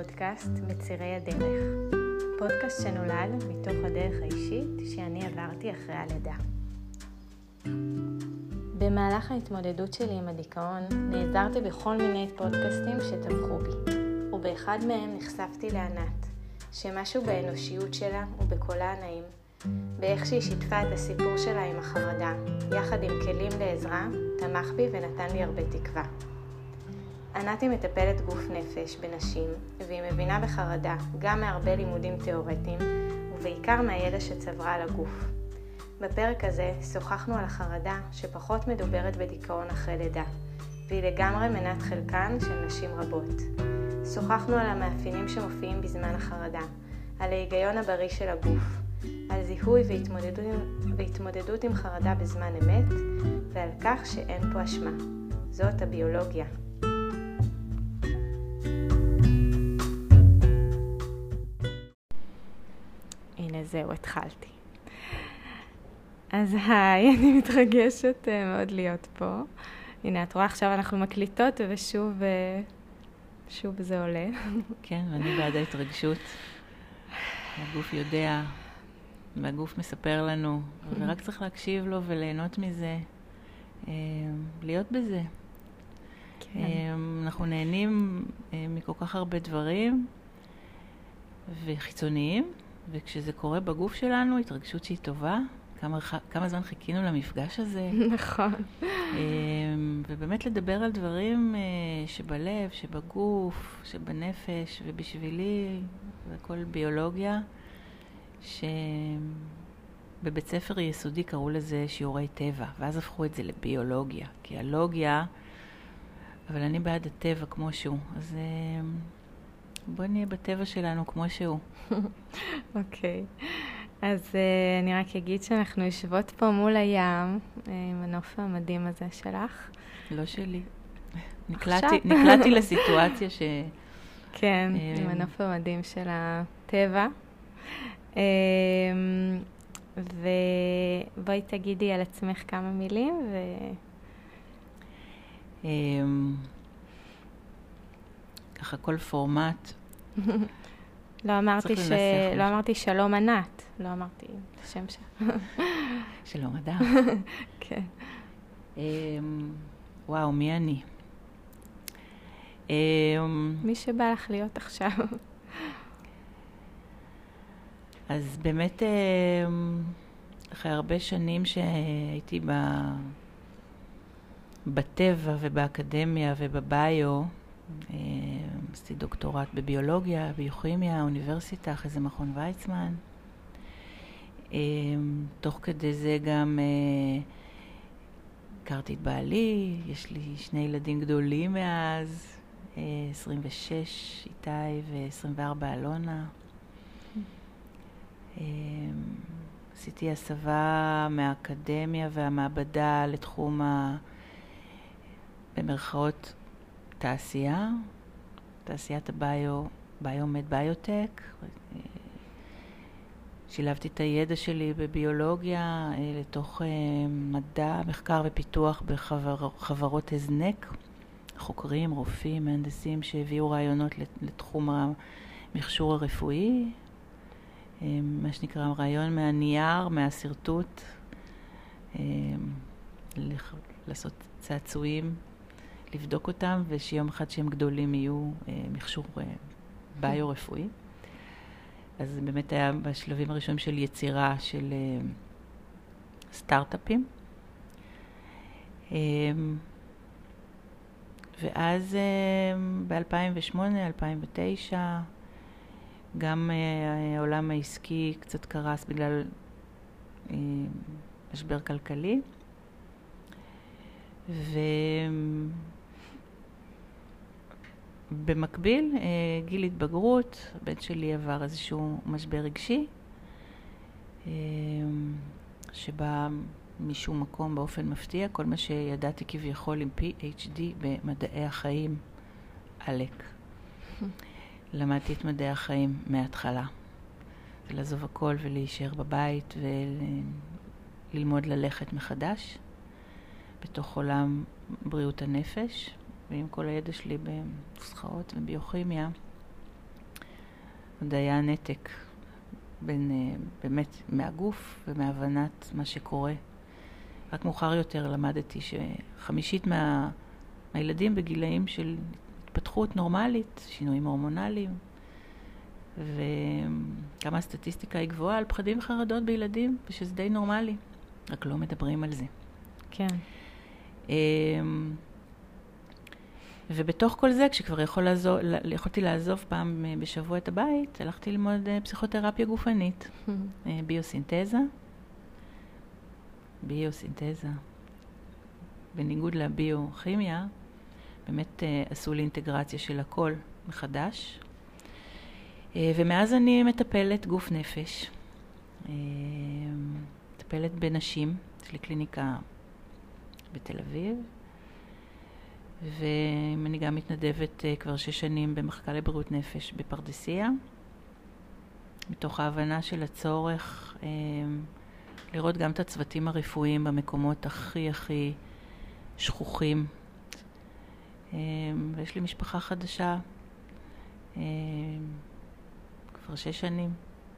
לפודקאסט מצירי הדרך. פודקאסט שנולד מתוך הדרך האישית שאני עברתי אחרי הלידה. במהלך ההתמודדות שלי עם הדיכאון נעזרתי בכל מיני פודקאסטים שטבחו בי, ובאחד מהם נחשפתי לענת, שמשהו באנושיות שלה ובקולה הנעים, באיך שהיא שיתפה את הסיפור שלה עם החרדה, יחד עם כלים לעזרה, תמך בי ונתן לי הרבה תקווה. ענת היא מטפלת גוף נפש בנשים, והיא מבינה בחרדה גם מהרבה לימודים תאורטיים, ובעיקר מהידע שצברה על הגוף. בפרק הזה שוחחנו על החרדה שפחות מדוברת בדיכאון אחרי לידה, והיא לגמרי מנת חלקן של נשים רבות. שוחחנו על המאפיינים שמופיעים בזמן החרדה, על ההיגיון הבריא של הגוף, על זיהוי והתמודדות, והתמודדות עם חרדה בזמן אמת, ועל כך שאין פה אשמה. זאת הביולוגיה. הנה זהו, התחלתי. אז היי, אני מתרגשת אה, מאוד להיות פה. הנה, את רואה, עכשיו אנחנו מקליטות ושוב אה, שוב זה עולה. כן, ואני בעד ההתרגשות. הגוף יודע, והגוף מספר לנו, ורק צריך להקשיב לו וליהנות מזה, אה, להיות בזה. כן. אנחנו נהנים מכל כך הרבה דברים וחיצוניים, וכשזה קורה בגוף שלנו, התרגשות שהיא טובה, כמה, כמה זמן חיכינו למפגש הזה. נכון. אמ, ובאמת לדבר על דברים אה, שבלב, שבגוף, שבנפש, ובשבילי, זה הכל ביולוגיה, שבבית ספר יסודי קראו לזה שיעורי טבע, ואז הפכו את זה לביולוגיה, כי הלוגיה, אבל אני בעד הטבע כמו שהוא. אז אמ, בואי נהיה בטבע שלנו כמו שהוא. אוקיי. okay. אז uh, אני רק אגיד שאנחנו יושבות פה מול הים, uh, עם הנוף המדהים הזה שלך. לא שלי. נקלעתי, נקלעתי לסיטואציה ש... כן, um... עם הנוף המדהים של הטבע. Um, ובואי תגידי על עצמך כמה מילים ו... Um, ככה כל פורמט. לא אמרתי, ש... לא אמרתי שלום ענת. לא אמרתי שם שם. שלום אדם. כן. אמ, וואו, מי אני? אמ, מי שבא לך להיות עכשיו. אז באמת, אמ, אחרי הרבה שנים שהייתי ב... בטבע ובאקדמיה ובביו, עשיתי דוקטורט בביולוגיה, ביוכימיה, אוניברסיטה, אחרי זה מכון ויצמן. אמ, תוך כדי זה גם אה, הכרתי את בעלי, יש לי שני ילדים גדולים מאז, 26 איתי ו-24 אלונה. עשיתי הסבה מהאקדמיה והמעבדה לתחום ה... במרכאות תעשייה, תעשיית הביו, ביומד ביוטק, שילבתי את הידע שלי בביולוגיה אה, לתוך אה, מדע, מחקר ופיתוח בחברות הזנק, חוקרים, רופאים, מהנדסים שהביאו רעיונות לתחום המכשור הרפואי, אה, מה שנקרא רעיון מהנייר, מהשרטוט, לעשות צעצועים, לבדוק אותם, ושיום אחד שהם גדולים יהיו מכשור ביו-רפואי. אז זה באמת היה בשלבים הראשונים של יצירה של uh, סטארט-אפים. Um, ואז uh, ב-2008, 2009, גם uh, העולם העסקי קצת קרס בגלל uh, משבר כלכלי. במקביל, אה, גיל התבגרות, הבן שלי עבר איזשהו משבר רגשי, אה, שבא משום מקום באופן מפתיע, כל מה שידעתי כביכול עם PhD במדעי החיים, עלק. למדתי את מדעי החיים מההתחלה. ולעזוב הכל ולהישאר בבית וללמוד ללכת מחדש בתוך עולם בריאות הנפש. ועם כל הידע שלי בנוסחאות וביוכימיה, עוד היה נתק בין, אה, באמת, מהגוף ומהבנת מה שקורה. רק מאוחר יותר למדתי שחמישית מה, מהילדים בגילאים של התפתחות נורמלית, שינויים הורמונליים, וגם הסטטיסטיקה היא גבוהה על פחדים וחרדות בילדים, ושזה די נורמלי, רק לא מדברים על זה. כן. ובתוך כל זה, כשכבר יכול לעזוב, יכולתי לעזוב פעם אה, בשבוע את הבית, הלכתי ללמוד אה, פסיכותרפיה גופנית, אה, ביוסינתזה. ביוסינתזה. בניגוד לביוכימיה, באמת עשו לי אינטגרציה של הכל מחדש. ומאז אני מטפלת גוף נפש. מטפלת בנשים, יש לי קליניקה בתל אביב, ואני גם מתנדבת uh, כבר שש שנים במחלקה לבריאות נפש בפרדסיה, מתוך ההבנה של הצורך uh, לראות גם את הצוותים הרפואיים במקומות הכי הכי שכוחים. Uh, ויש לי משפחה חדשה, כבר שש שנים,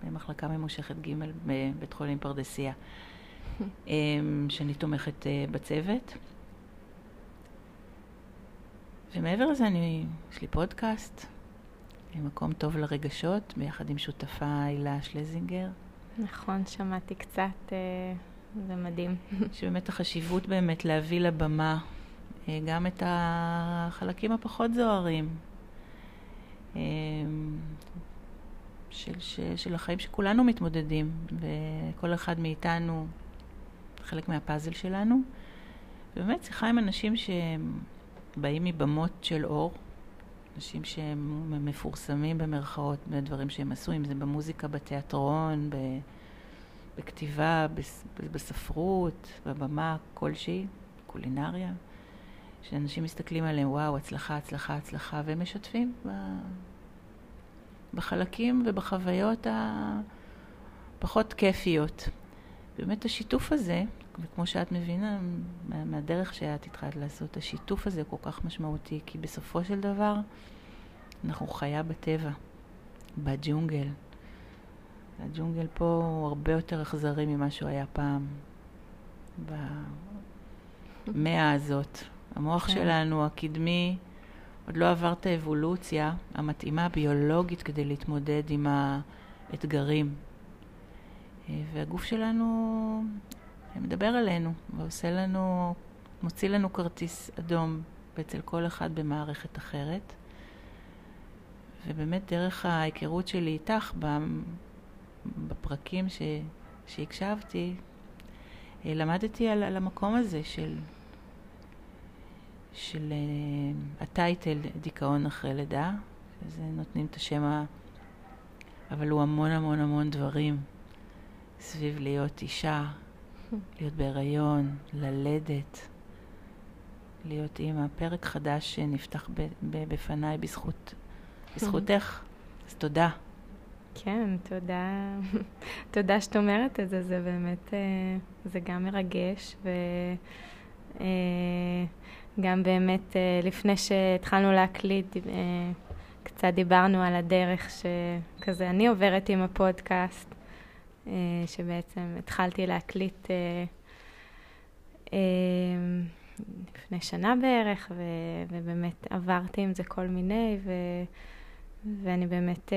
במחלקה ממושכת ג' בבית חולים פרדסיה, שאני תומכת בצוות. ומעבר לזה, אני, יש לי פודקאסט, מקום טוב לרגשות, ביחד עם שותפה הילה שלזינגר. נכון, שמעתי קצת, אה, זה מדהים. שבאמת החשיבות באמת להביא לבמה אה, גם את החלקים הפחות זוהרים אה, של, של, של החיים שכולנו מתמודדים, וכל אחד מאיתנו חלק מהפאזל שלנו. ובאמת שיחה עם אנשים שהם... באים מבמות של אור, אנשים שהם מפורסמים במרכאות בדברים שהם עשו, אם זה במוזיקה, בתיאטרון, ב... בכתיבה, בספרות, בבמה כלשהי, קולינריה, שאנשים מסתכלים עליהם, וואו, הצלחה, הצלחה, הצלחה, והם משתפים ב... בחלקים ובחוויות הפחות כיפיות. באמת השיתוף הזה, וכמו שאת מבינה, מה, מהדרך שאת התחלת לעשות, השיתוף הזה כל כך משמעותי, כי בסופו של דבר אנחנו חיה בטבע, בג'ונגל. הג'ונגל פה הוא הרבה יותר אכזרי ממה שהוא היה פעם, במאה הזאת. המוח כן. שלנו, הקדמי, עוד לא עבר את האבולוציה המתאימה הביולוגית כדי להתמודד עם האתגרים. והגוף שלנו מדבר אלינו ועושה לנו, מוציא לנו כרטיס אדום אצל כל אחד במערכת אחרת. ובאמת דרך ההיכרות שלי איתך בפרקים ש, שהקשבתי, אה, למדתי על, על המקום הזה של, של uh, הטייטל דיכאון אחרי לידה, שזה נותנים את השם ה... אבל הוא המון המון המון דברים סביב להיות אישה, להיות בהיריון, ללדת, להיות אימא. פרק חדש שנפתח בפניי בזכות, בזכותך. אז תודה. כן, תודה. תודה שאת אומרת את זה, זה באמת, אה, זה גם מרגש, וגם אה, באמת אה, לפני שהתחלנו להקליט, קצת דיברנו על הדרך שכזה אני עוברת עם הפודקאסט, שבעצם התחלתי להקליט אה, אה, לפני שנה בערך, ובאמת עברתי עם זה כל מיני, ו, ואני באמת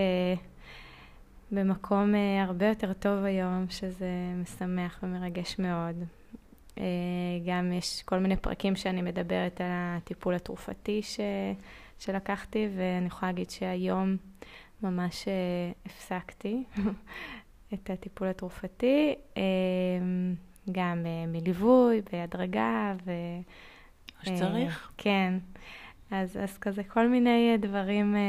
במקום הרבה יותר טוב היום, שזה משמח ומרגש מאוד. גם יש כל מיני פרקים שאני מדברת על הטיפול התרופתי ש, שלקחתי, ואני יכולה להגיד שהיום ממש הפסקתי את הטיפול התרופתי, אמ, גם אה, מליווי, בהדרגה, ו... מה שצריך. אה, כן. אז, אז כזה כל מיני דברים אה,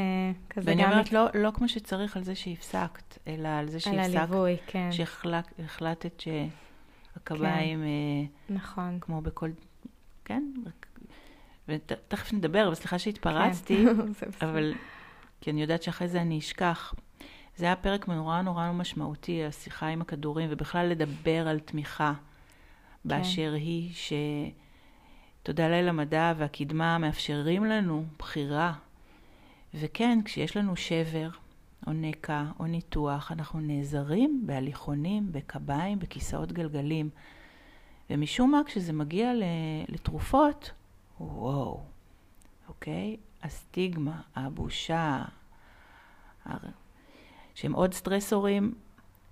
כזה ואני גם... ואני אומרת, לא, לא כמו שצריך על זה שהפסקת, אלא על זה שהפסקת. על הליווי, כן. שהחלטת שהקביים... כן, נכון. כמו בכל... כן? ותכף נדבר, וסליחה שהתפרצתי, כן. אבל... כי אני יודעת שאחרי זה אני אשכח. זה היה פרק נורא נורא משמעותי, השיחה עם הכדורים, ובכלל לדבר על תמיכה כן. באשר היא, שתודה לאל המדע והקדמה מאפשרים לנו בחירה. וכן, כשיש לנו שבר, או נקע, או ניתוח, אנחנו נעזרים בהליכונים, בקביים, בכיסאות גלגלים. ומשום מה, כשזה מגיע לתרופות, וואו, אוקיי? הסטיגמה, הבושה, שהם עוד סטרסורים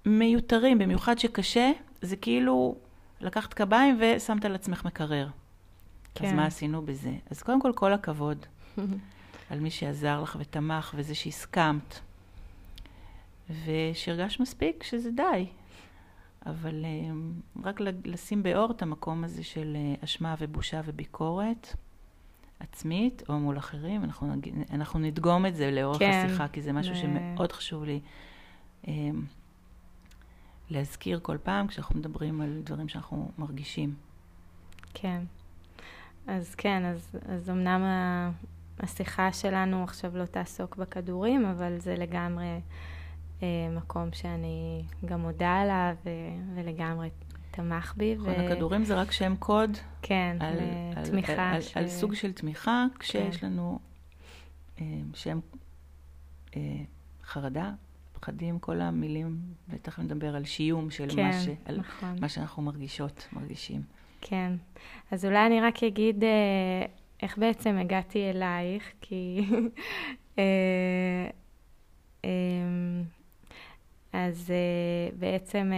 מיותרים, במיוחד שקשה, זה כאילו לקחת קביים ושמת על עצמך מקרר. כן. אז מה עשינו בזה? אז קודם כל, כל הכבוד על מי שעזר לך ותמך וזה שהסכמת. ושהרגשת מספיק שזה די. אבל um, רק לשים באור את המקום הזה של uh, אשמה ובושה וביקורת עצמית או מול אחרים, אנחנו, נג... אנחנו נדגום את זה לאורך כן, השיחה, כי זה משהו ו... שמאוד חשוב לי um, להזכיר כל פעם כשאנחנו מדברים על דברים שאנחנו מרגישים. כן. אז כן, אז, אז אמנם השיחה שלנו עכשיו לא תעסוק בכדורים, אבל זה לגמרי אה, מקום שאני גם מודה עליו ו, ולגמרי תמך בי. נכון, ו... הכדורים זה רק שם קוד. כן, על, לתמיכה. על, ש... על, על סוג של תמיכה, כשיש כן. לנו אה, שם אה, חרדה, פחדים, כל המילים, ותכף נדבר על שיום של כן, מה, ש, על נכון. מה שאנחנו מרגישות, מרגישים. כן, אז אולי אני רק אגיד אה, איך בעצם הגעתי אלייך, כי... אה, אה, אז בעצם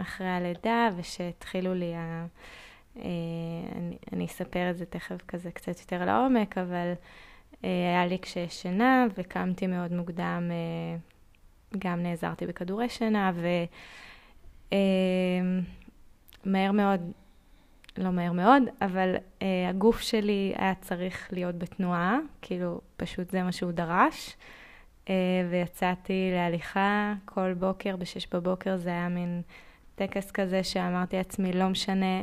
אחרי הלידה, ושהתחילו לי ה... אה, אני, אני אספר את זה תכף כזה קצת יותר לעומק, אבל היה לי קשיי שינה, וקמתי מאוד מוקדם, גם נעזרתי בכדורי שינה, ומהר מאוד, לא מהר מאוד, אבל הגוף שלי היה צריך להיות בתנועה, כאילו פשוט זה מה שהוא דרש. אה, ויצאתי להליכה כל בוקר, בשש בבוקר זה היה מין טקס כזה שאמרתי לעצמי, לא משנה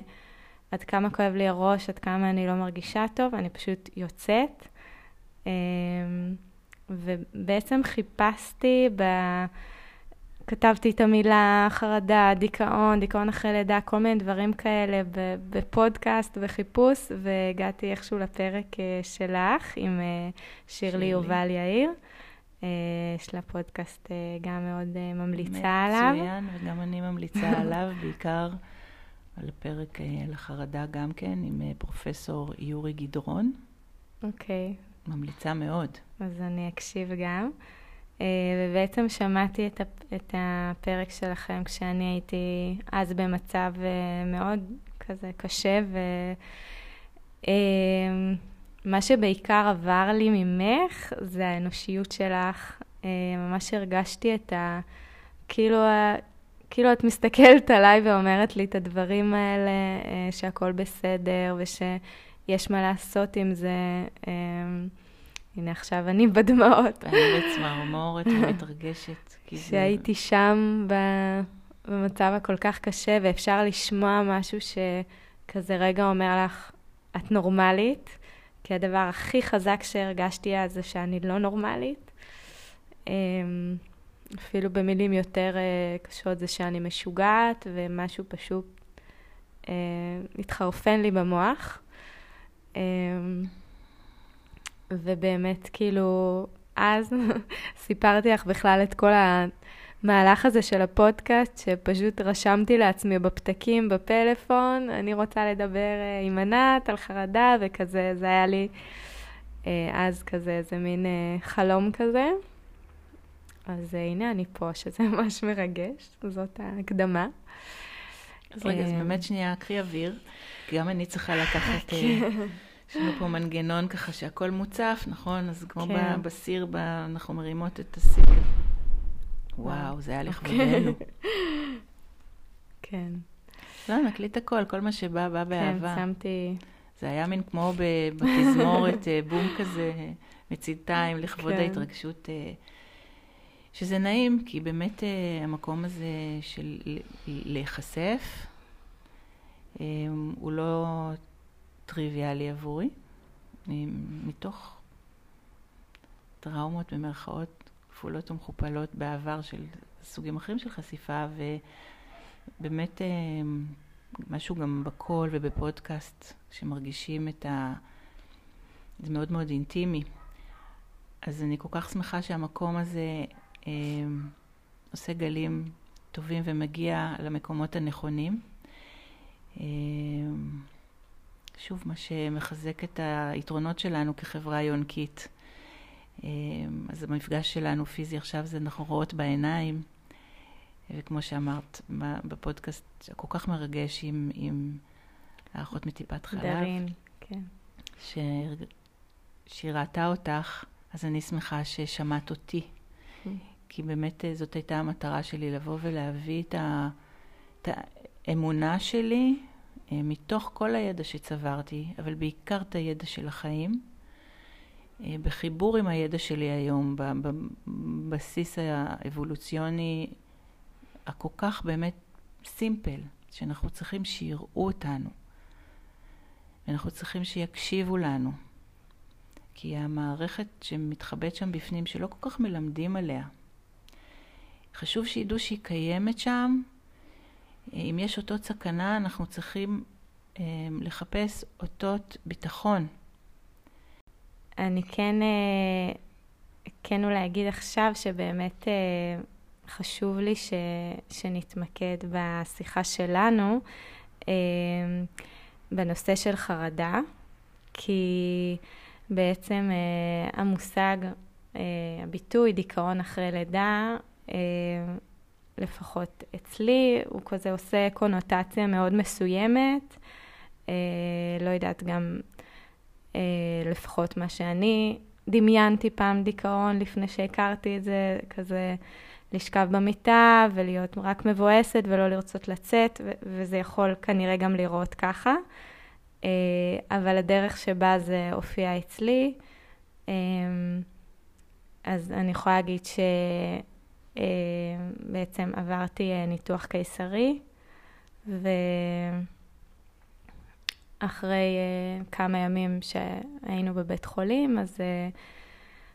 עד כמה כואב לי הראש, עד כמה אני לא מרגישה טוב, אני פשוט יוצאת. אה, ובעצם חיפשתי ב... כתבתי את המילה חרדה, דיכאון, דיכאון אחרי לידה, כל מיני דברים כאלה בפודקאסט, בחיפוש, והגעתי איכשהו לפרק אה, שלך עם שירלי יובל יאיר. אה, יש לה פודקאסט אה, גם מאוד אה, ממליצה עליו. מצוין, וגם אני ממליצה עליו, בעיקר על הפרק על החרדה גם כן, עם פרופסור יורי גדרון. אוקיי. ממליצה מאוד. אז אני אקשיב גם. ובעצם שמעתי את, את הפרק שלכם כשאני הייתי אז במצב מאוד כזה קשה, ו... מה שבעיקר עבר לי ממך זה האנושיות שלך. אה, ממש הרגשתי את ה... כאילו, כאילו את מסתכלת עליי ואומרת לי את הדברים האלה, אה, שהכל בסדר ושיש מה לעשות עם זה. אה, הנה, עכשיו אני בדמעות. אני בצמרמורת ומתרגשת. שהייתי שם במצב הכל כך קשה, ואפשר לשמוע משהו שכזה רגע אומר לך, את נורמלית. כי הדבר הכי חזק שהרגשתי אז זה שאני לא נורמלית. אמ, אפילו במילים יותר אה, קשות זה שאני משוגעת ומשהו פשוט אה, מתחרפן לי במוח. אמ, ובאמת, כאילו, אז סיפרתי לך בכלל את כל המהלך הזה של הפודקאסט, שפשוט רשמתי לעצמי בפתקים, בפלאפון, אני רוצה לדבר אה, עם ענת על חרדה וכזה, זה היה לי אה, אז כזה איזה מין אה, חלום כזה. אז הנה אני פה, שזה ממש מרגש, זאת ההקדמה. אז רגע, אז באמת שנייה, קחי אוויר, כי גם אני צריכה לקחת... כן. יש לנו פה מנגנון ככה שהכל מוצף, נכון? אז כמו כן. בסיר, אנחנו מרימות את הסיר. וואו, זה היה לכבודנו. כן. לא, נקליט הכל, כל מה שבא, בא באהבה. כן, שמתי... זה היה מין כמו בתזמורת, אה, בום כזה, מצידתיים, לכבוד כן. ההתרגשות. אה, שזה נעים, כי באמת אה, המקום הזה של להיחשף, הוא לא טריוויאלי עבורי, מתוך טראומות במרכאות כפולות ומכופלות בעבר של סוגים אחרים של חשיפה, ובאמת אה, משהו גם בקול ובפודקאסט, שמרגישים את ה... זה מאוד מאוד אינטימי. אז אני כל כך שמחה שהמקום הזה אה, עושה גלים טובים ומגיע למקומות הנכונים. אה, שוב, מה שמחזק את היתרונות שלנו כחברה יונקית. אה, אז המפגש שלנו פיזי עכשיו זה אנחנו רואות בעיניים, וכמו שאמרת בפודקאסט הכל כך מרגש עם, עם האחות מטיפת חלב. דרין, כן. ש... שהיא ראתה אותך, אז אני שמחה ששמעת אותי. Mm. כי באמת אה, זאת הייתה המטרה שלי, לבוא ולהביא את, ה... את האמונה שלי אה, מתוך כל הידע שצברתי, אבל בעיקר את הידע של החיים, בחיבור עם הידע שלי היום, בבסיס האבולוציוני הכל כך באמת סימפל, שאנחנו צריכים שיראו אותנו, ואנחנו צריכים שיקשיבו לנו. כי המערכת שמתחבאת שם בפנים, שלא כל כך מלמדים עליה, חשוב שידעו שהיא קיימת שם. אם יש אותות סכנה, אנחנו צריכים אה, לחפש אותות ביטחון. אני כן, אה, כן אולי אגיד עכשיו שבאמת אה, חשוב לי ש, שנתמקד בשיחה שלנו אה, בנושא של חרדה, כי בעצם המושג, הביטוי דיכאון אחרי לידה, לפחות אצלי, הוא כזה עושה קונוטציה מאוד מסוימת. לא יודעת, גם לפחות מה שאני דמיינתי פעם דיכאון לפני שהכרתי את זה, כזה לשכב במיטה ולהיות רק מבואסת ולא לרצות לצאת, וזה יכול כנראה גם לראות ככה. אה, אבל הדרך שבה זה הופיע אצלי, אה, אז אני יכולה להגיד שבעצם עברתי ניתוח קיסרי, ואחרי כמה ימים שהיינו בבית חולים, אז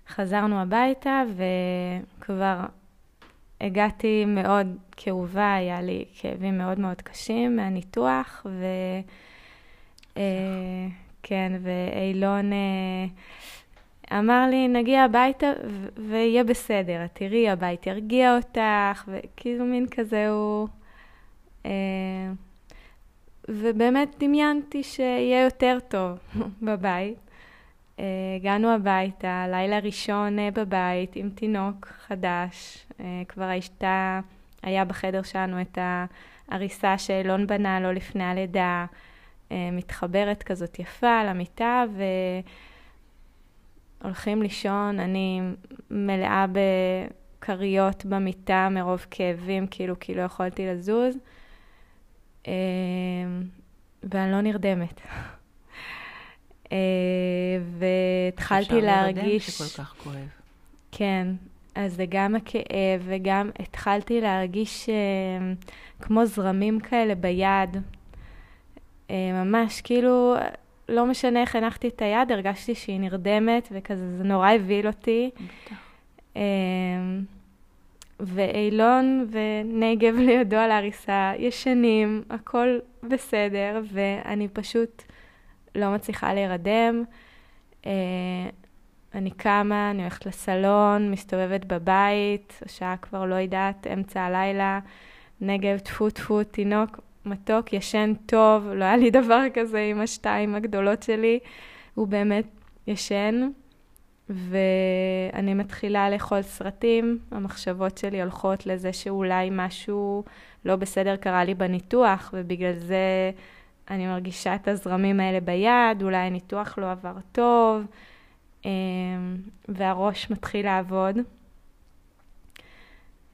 חזרנו הביתה וכבר הגעתי מאוד כאובה, היה לי כאבים מאוד מאוד קשים מהניתוח, ו... אה, כן, ואילון אה, אמר לי, נגיע הביתה ויהיה בסדר, תראי, הבית ירגיע אותך, וכאילו מין כזה הוא... אה, ובאמת דמיינתי שיהיה יותר טוב בבית. הגענו הביתה, לילה ראשון בבית עם תינוק חדש, כבר הייתה, היה בחדר שלנו את העריסה שאילון בנה לו לפני הלידה. אה, מתחברת כזאת יפה למיטה, והולכים לישון, אני מלאה בכריות במיטה מרוב כאבים, כאילו, כי לא יכולתי לזוז, אה, ואני לא נרדמת. אה, והתחלתי להרגיש... אפשר שכל כך כואב. כן, אז זה גם הכאב וגם התחלתי להרגיש כמו זרמים כאלה ביד, אה, ממש, כאילו, לא משנה איך הנחתי את היד, הרגשתי שהיא נרדמת, וכזה, זה נורא הבהיל אותי. אה, ואילון ונגב לידו על ההריסה, ישנים, הכל בסדר, ואני פשוט לא מצליחה להירדם. אה, אני קמה, אני הולכת לסלון, מסתובבת בבית, השעה כבר לא יודעת, אמצע הלילה, נגב, טפו טפו, תינוק, מתוק, ישן טוב, לא היה לי דבר כזה עם השתיים הגדולות שלי. הוא באמת ישן, ואני מתחילה לאכול סרטים, המחשבות שלי הולכות לזה שאולי משהו לא בסדר קרה לי בניתוח, ובגלל זה אני מרגישה את הזרמים האלה ביד, אולי הניתוח לא עבר טוב, אמ, והראש מתחיל לעבוד.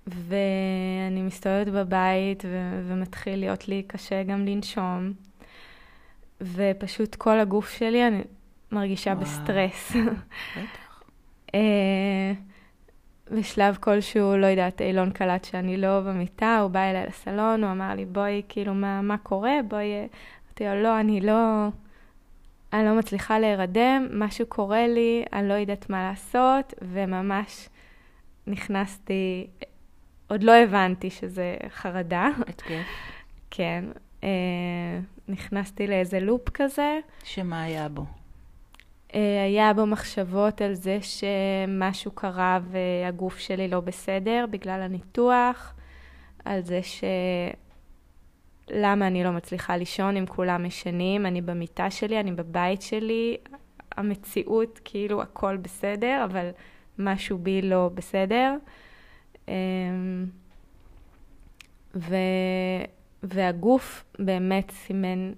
ואני מסתובבת בבית ו- ומתחיל להיות לי קשה גם לנשום, ופשוט כל הגוף שלי, אני מרגישה וואו. בסטרס. בטח. אה, בשלב כלשהו, לא יודעת, אילון קלט שאני לא במיטה, הוא בא אליי לסלון, הוא אמר לי, בואי, כאילו, מה, מה קורה? בואי... אמרתי לו, לא, אני לא... אני לא מצליחה להירדם, משהו קורה לי, אני לא יודעת מה לעשות, וממש נכנסתי עוד לא הבנתי שזה חרדה. התקף. כן. אה, נכנסתי לאיזה לופ כזה. שמה היה בו? אה, היה בו מחשבות על זה שמשהו קרה והגוף שלי לא בסדר בגלל הניתוח, על זה ש... למה אני לא מצליחה לישון אם כולם ישנים, אני במיטה שלי, אני בבית שלי, המציאות כאילו הכל בסדר, אבל משהו בי לא בסדר. אמ, ו... והגוף באמת סימן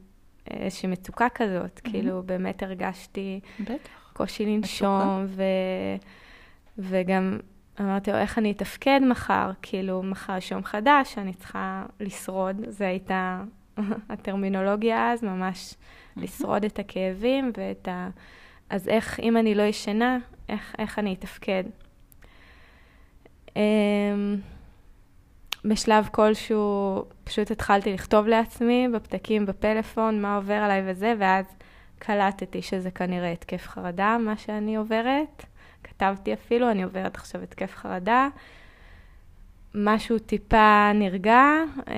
איזושהי מצוקה כזאת, mm-hmm. כאילו באמת הרגשתי בטח. קושי לנשום, ו... וגם אמרתי לו, איך אני אתפקד מחר? כאילו, מחר יש יום חדש, אני צריכה לשרוד. זו הייתה הטרמינולוגיה אז, ממש mm-hmm. לשרוד את הכאבים ואת ה... אז איך, אם אני לא ישנה, איך, איך אני אתפקד? Um, בשלב כלשהו פשוט התחלתי לכתוב לעצמי בפתקים בפלאפון מה עובר עליי וזה, ואז קלטתי שזה כנראה התקף חרדה, מה שאני עוברת. כתבתי אפילו, אני עוברת עכשיו התקף חרדה. משהו טיפה נרגע, אה,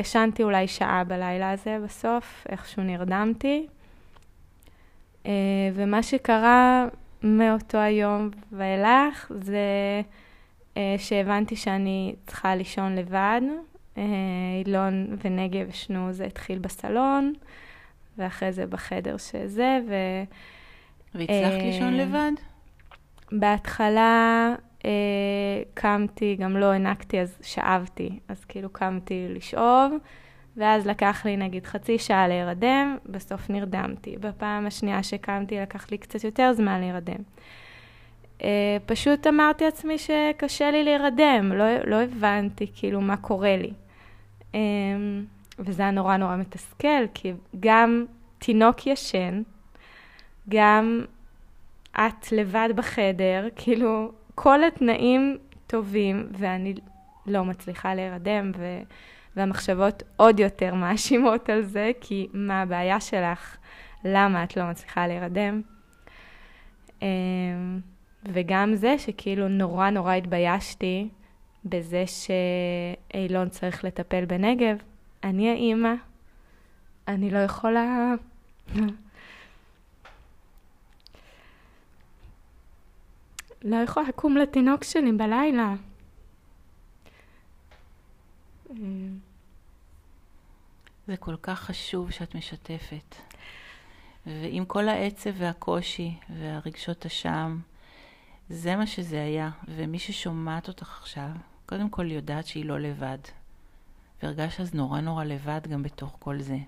ישנתי אולי שעה בלילה הזה בסוף, איכשהו נרדמתי. אה, ומה שקרה מאותו היום ואילך זה שהבנתי שאני צריכה לישון לבד. אה, אילון ונגב ישנו, זה התחיל בסלון, ואחרי זה בחדר שזה, ו... והצלחת אה, לישון לבד? בהתחלה אה, קמתי, גם לא הענקתי, אז שאבתי. אז כאילו קמתי לשאוב, ואז לקח לי נגיד חצי שעה להירדם, בסוף נרדמתי. בפעם השנייה שקמתי לקח לי קצת יותר זמן להירדם. אה, פשוט אמרתי לעצמי שקשה לי להירדם, לא, לא הבנתי כאילו מה קורה לי. אה, וזה היה נורא נורא מתסכל, כי גם תינוק ישן, גם את לבד בחדר, כאילו כל התנאים טובים, ואני לא מצליחה להירדם, ו... והמחשבות עוד יותר מאשימות על זה, כי מה הבעיה שלך? למה את לא מצליחה להירדם? וגם זה שכאילו נורא נורא התביישתי בזה שאילון צריך לטפל בנגב. אני האימא, אני לא יכולה... לא יכולה לקום לתינוק שלי בלילה. זה כל כך חשוב שאת משתפת. ועם כל העצב והקושי והרגשות אשם, זה מה שזה היה, ומי ששומעת אותך עכשיו, קודם כל יודעת שהיא לא לבד. והרגשת אז נורא נורא לבד גם בתוך כל זה.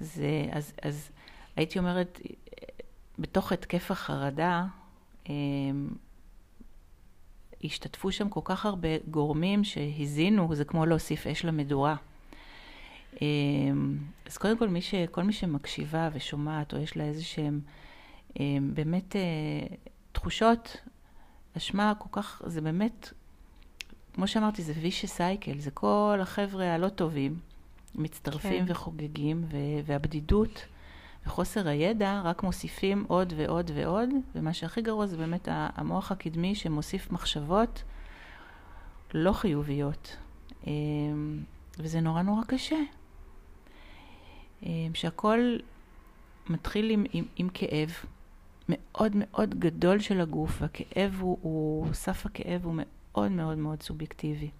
זה אז, אז הייתי אומרת, בתוך התקף החרדה, אמ, השתתפו שם כל כך הרבה גורמים שהזינו, זה כמו להוסיף אש למדורה. אמ, אז קודם כל, מי ש, כל מי שמקשיבה ושומעת, או יש לה איזה שהם אמ, באמת אה, תחושות אשמה כל כך, זה באמת, כמו שאמרתי, זה וישי סייקל, זה כל החבר'ה הלא טובים מצטרפים כן. וחוגגים, ו- והבדידות וחוסר הידע רק מוסיפים עוד ועוד ועוד, ומה שהכי גרוע זה באמת המוח הקדמי שמוסיף מחשבות לא חיוביות, אמ, וזה נורא נורא קשה. אמ, שהכל מתחיל עם, עם, עם כאב, מאוד מאוד גדול של הגוף, והכאב הוא, הוא סף הכאב הוא מאוד מאוד מאוד סובייקטיבי.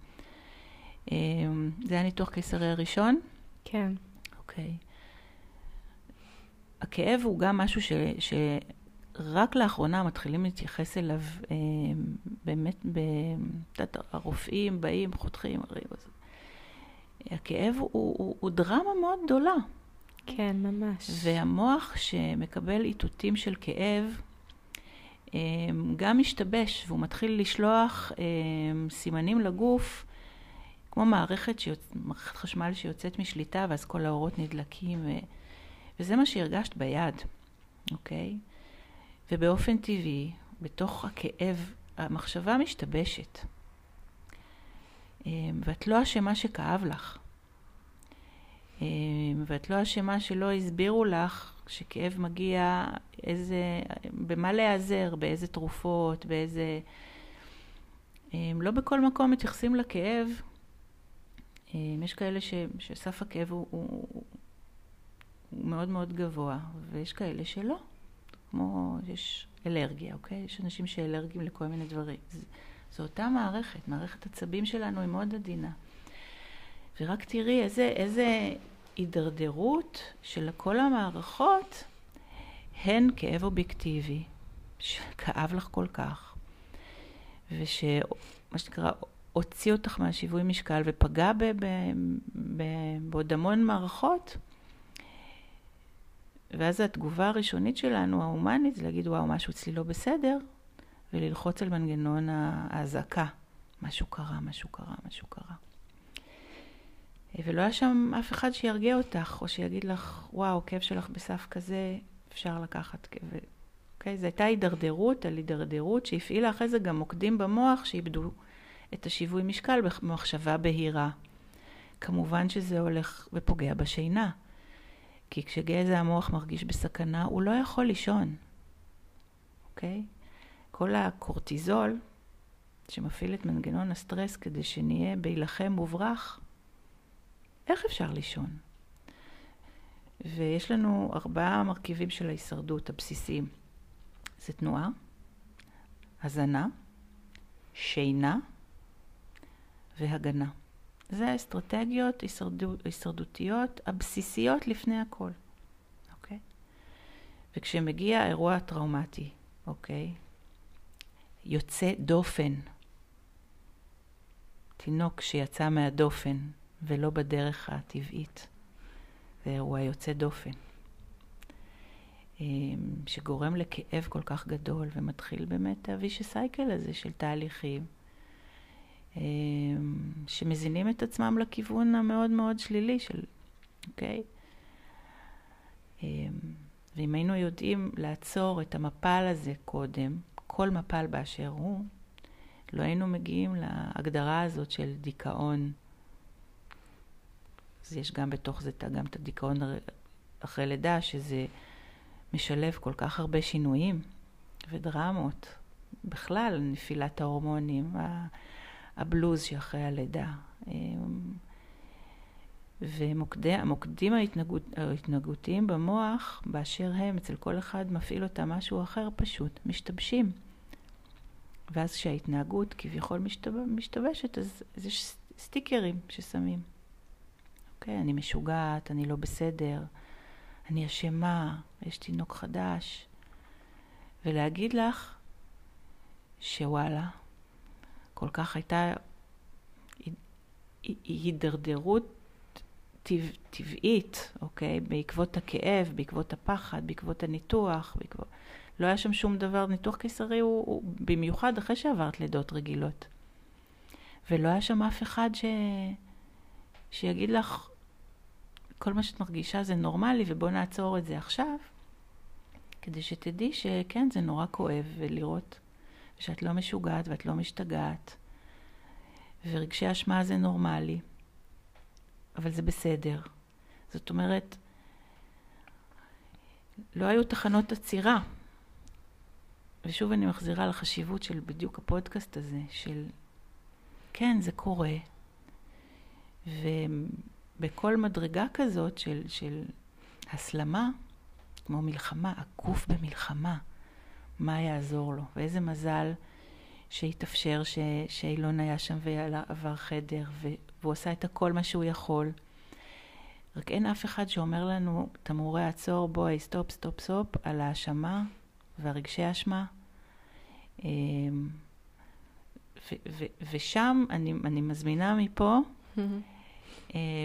אמ, זה היה ניתוח קיסרי הראשון? כן. אוקיי. הכאב הוא גם משהו ש, שרק לאחרונה מתחילים להתייחס אליו אמ, באמת, ב, את הרופאים באים, חותכים, הכאב הוא, הוא, הוא דרמה מאוד גדולה. כן, ממש. והמוח שמקבל איתותים של כאב, אמ, גם משתבש, והוא מתחיל לשלוח אמ, סימנים לגוף, כמו מערכת, שיוצ... מערכת חשמל שיוצאת משליטה, ואז כל האורות נדלקים, ו... וזה מה שהרגשת ביד, אוקיי? ובאופן טבעי, בתוך הכאב, המחשבה משתבשת. אמ, ואת לא אשמה שכאב לך. אמ, ואת לא אשמה שלא הסבירו לך שכאב מגיע, איזה, במה להיעזר, באיזה תרופות, באיזה... אמ, לא בכל מקום מתייחסים לכאב. אמ, יש כאלה ש, שסף הכאב הוא, הוא, הוא מאוד מאוד גבוה, ויש כאלה שלא. כמו, יש אלרגיה, אוקיי? יש אנשים שאלרגיים לכל מיני דברים. זו אותה מערכת, מערכת עצבים שלנו היא מאוד עדינה. ורק תראי איזה, איזה הידרדרות של כל המערכות הן כאב אובייקטיבי, שכאב לך כל כך, ושמה שנקרא, הוציא אותך מהשיווי משקל ופגע בעוד המון מערכות. ואז התגובה הראשונית שלנו, ההומנית, זה להגיד, וואו, משהו אצלי לא בסדר, וללחוץ על מנגנון האזעקה. משהו קרה, משהו קרה, משהו קרה. ולא היה שם אף אחד שירגיע אותך, או שיגיד לך, וואו, כאב שלך בסף כזה, אפשר לקחת כאב. אוקיי? זו הייתה הידרדרות על הידרדרות שהפעילה אחרי זה גם מוקדים במוח שאיבדו את השיווי משקל במחשבה בהירה. כמובן שזה הולך ופוגע בשינה. כי כשגזע המוח מרגיש בסכנה, הוא לא יכול לישון, אוקיי? כל הקורטיזול, שמפעיל את מנגנון הסטרס כדי שנהיה בהילחם וברח, איך אפשר לישון? ויש לנו ארבעה מרכיבים של ההישרדות הבסיסיים. זה תנועה, הזנה, שינה והגנה. זה האסטרטגיות הישרדותיות הבסיסיות לפני הכל, אוקיי? וכשמגיע האירוע הטראומטי, אוקיי? יוצא דופן. תינוק שיצא מהדופן ולא בדרך הטבעית. זה אירוע יוצא דופן. אמ, שגורם לכאב כל כך גדול ומתחיל באמת הוויש סייקל הזה של תהליכים אמ, שמזינים את עצמם לכיוון המאוד מאוד שלילי של, אוקיי? אמ, ואם היינו יודעים לעצור את המפל הזה קודם, כל מפל באשר הוא, לא היינו מגיעים להגדרה הזאת של דיכאון. אז יש גם בתוך זה גם את הדיכאון אחרי לידה, שזה משלב כל כך הרבה שינויים ודרמות. בכלל, נפילת ההורמונים, הבלוז שאחרי הלידה. אמ, והמוקדים ההתנהגות, ההתנהגותיים במוח, באשר הם, אצל כל אחד מפעיל אותם משהו אחר פשוט, משתבשים. ואז כשההתנהגות כביכול משתב... משתבשת, אז, אז יש סטיקרים ששמים. אוקיי, אני משוגעת, אני לא בסדר, אני אשמה, יש תינוק חדש. ולהגיד לך שוואלה, כל כך הייתה הידרדרות טבע, טבעית, אוקיי? בעקבות הכאב, בעקבות הפחד, בעקבות הניתוח, בעקבות... לא היה שם שום דבר, ניתוח קיסרי הוא, הוא במיוחד אחרי שעברת לידות רגילות. ולא היה שם אף אחד ש... שיגיד לך, כל מה שאת מרגישה זה נורמלי ובוא נעצור את זה עכשיו, כדי שתדעי שכן, זה נורא כואב, ולראות שאת לא משוגעת ואת לא משתגעת, ורגשי אשמה זה נורמלי, אבל זה בסדר. זאת אומרת, לא היו תחנות עצירה. ושוב אני מחזירה לחשיבות של בדיוק הפודקאסט הזה, של כן, זה קורה, ובכל מדרגה כזאת של, של הסלמה, כמו מלחמה, הגוף במלחמה, מה יעזור לו? ואיזה מזל שהתאפשר ש, שאילון היה שם ועבר חדר, והוא עשה את הכל מה שהוא יכול. רק אין אף אחד שאומר לנו, תמרורי עצור, בואי, stop, stop, stop, על האשמה והרגשי אשמה. אמ, ושם אני, אני מזמינה מפה, אה,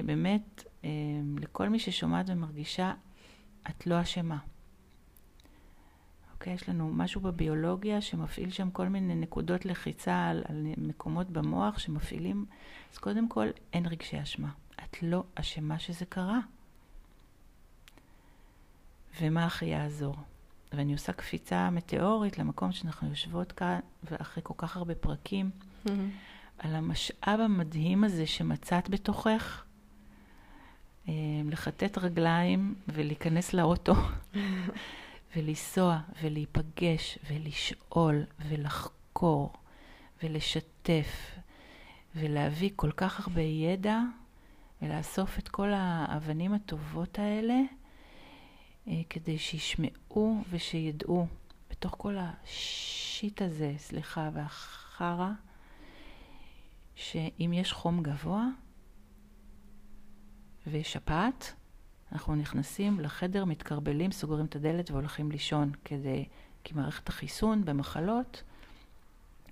באמת, אמ, לכל מי ששומעת ומרגישה, את לא אשמה. אוקיי? יש לנו משהו בביולוגיה שמפעיל שם כל מיני נקודות לחיצה על, על מקומות במוח שמפעילים. אז קודם כל, אין רגשי אשמה. את לא אשמה שזה קרה. ומה הכי יעזור? ואני עושה קפיצה מטאורית למקום שאנחנו יושבות כאן, ואחרי כל כך הרבה פרקים, mm-hmm. על המשאב המדהים הזה שמצאת בתוכך, אה, לכתת רגליים ולהיכנס לאוטו ולנסוע ולהיפגש ולשאול ולחקור ולשתף ולהביא כל כך הרבה ידע ולאסוף את כל האבנים הטובות האלה אה, כדי שישמעו ושידעו בתוך כל השיט הזה, סליחה, והחרא, שאם יש חום גבוה ושפעת, אנחנו נכנסים לחדר, מתקרבלים, סוגרים את הדלת והולכים לישון, כדי, כי מערכת החיסון במחלות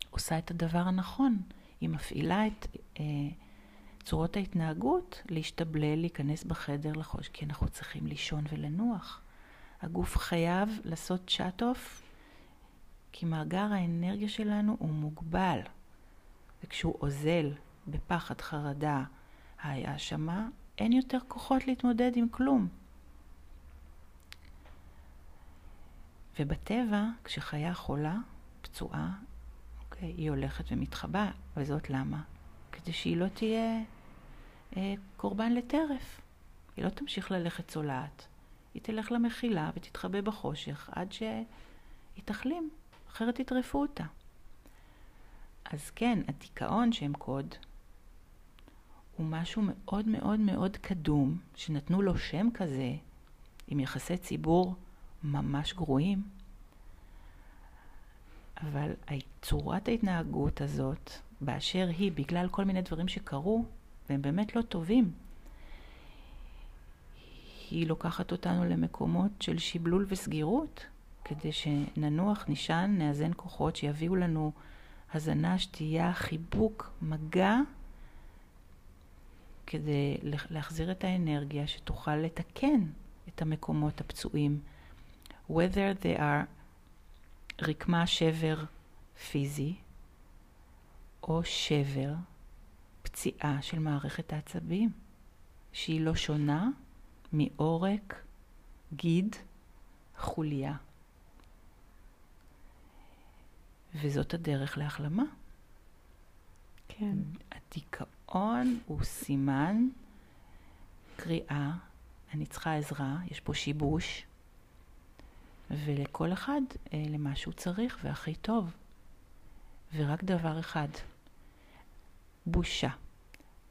עושה את הדבר הנכון. היא מפעילה את אה, צורות ההתנהגות להשתבלל, להיכנס בחדר לחוש, כי אנחנו צריכים לישון ולנוח. הגוף חייב לעשות שאט אוף, כי מאגר האנרגיה שלנו הוא מוגבל. וכשהוא אוזל בפחד, חרדה, האשמה, אין יותר כוחות להתמודד עם כלום. ובטבע, כשחיה חולה, פצועה, אוקיי, היא הולכת ומתחבאה, וזאת למה? כדי שהיא לא תהיה אה, קורבן לטרף. היא לא תמשיך ללכת צולעת. היא תלך למחילה ותתחבא בחושך עד שהיא תחלים, אחרת יטרפו אותה. אז כן, הדיכאון שהם קוד הוא משהו מאוד מאוד מאוד קדום, שנתנו לו שם כזה, עם יחסי ציבור ממש גרועים, אבל צורת ההתנהגות הזאת, באשר היא, בגלל כל מיני דברים שקרו, והם באמת לא טובים, היא לוקחת אותנו למקומות של שבלול וסגירות, כדי שננוח, נשען, נאזן כוחות, שיביאו לנו הזנה, שתייה, חיבוק, מגע, כדי להחזיר את האנרגיה שתוכל לתקן את המקומות הפצועים. whether they are רקמה, שבר פיזי, או שבר, פציעה של מערכת העצבים, שהיא לא שונה מעורק, גיד, חוליה. וזאת הדרך להחלמה. כן. הדיכאון הוא סימן קריאה, אני צריכה עזרה, יש פה שיבוש, ולכל אחד אה, למה שהוא צריך והכי טוב. ורק דבר אחד, בושה,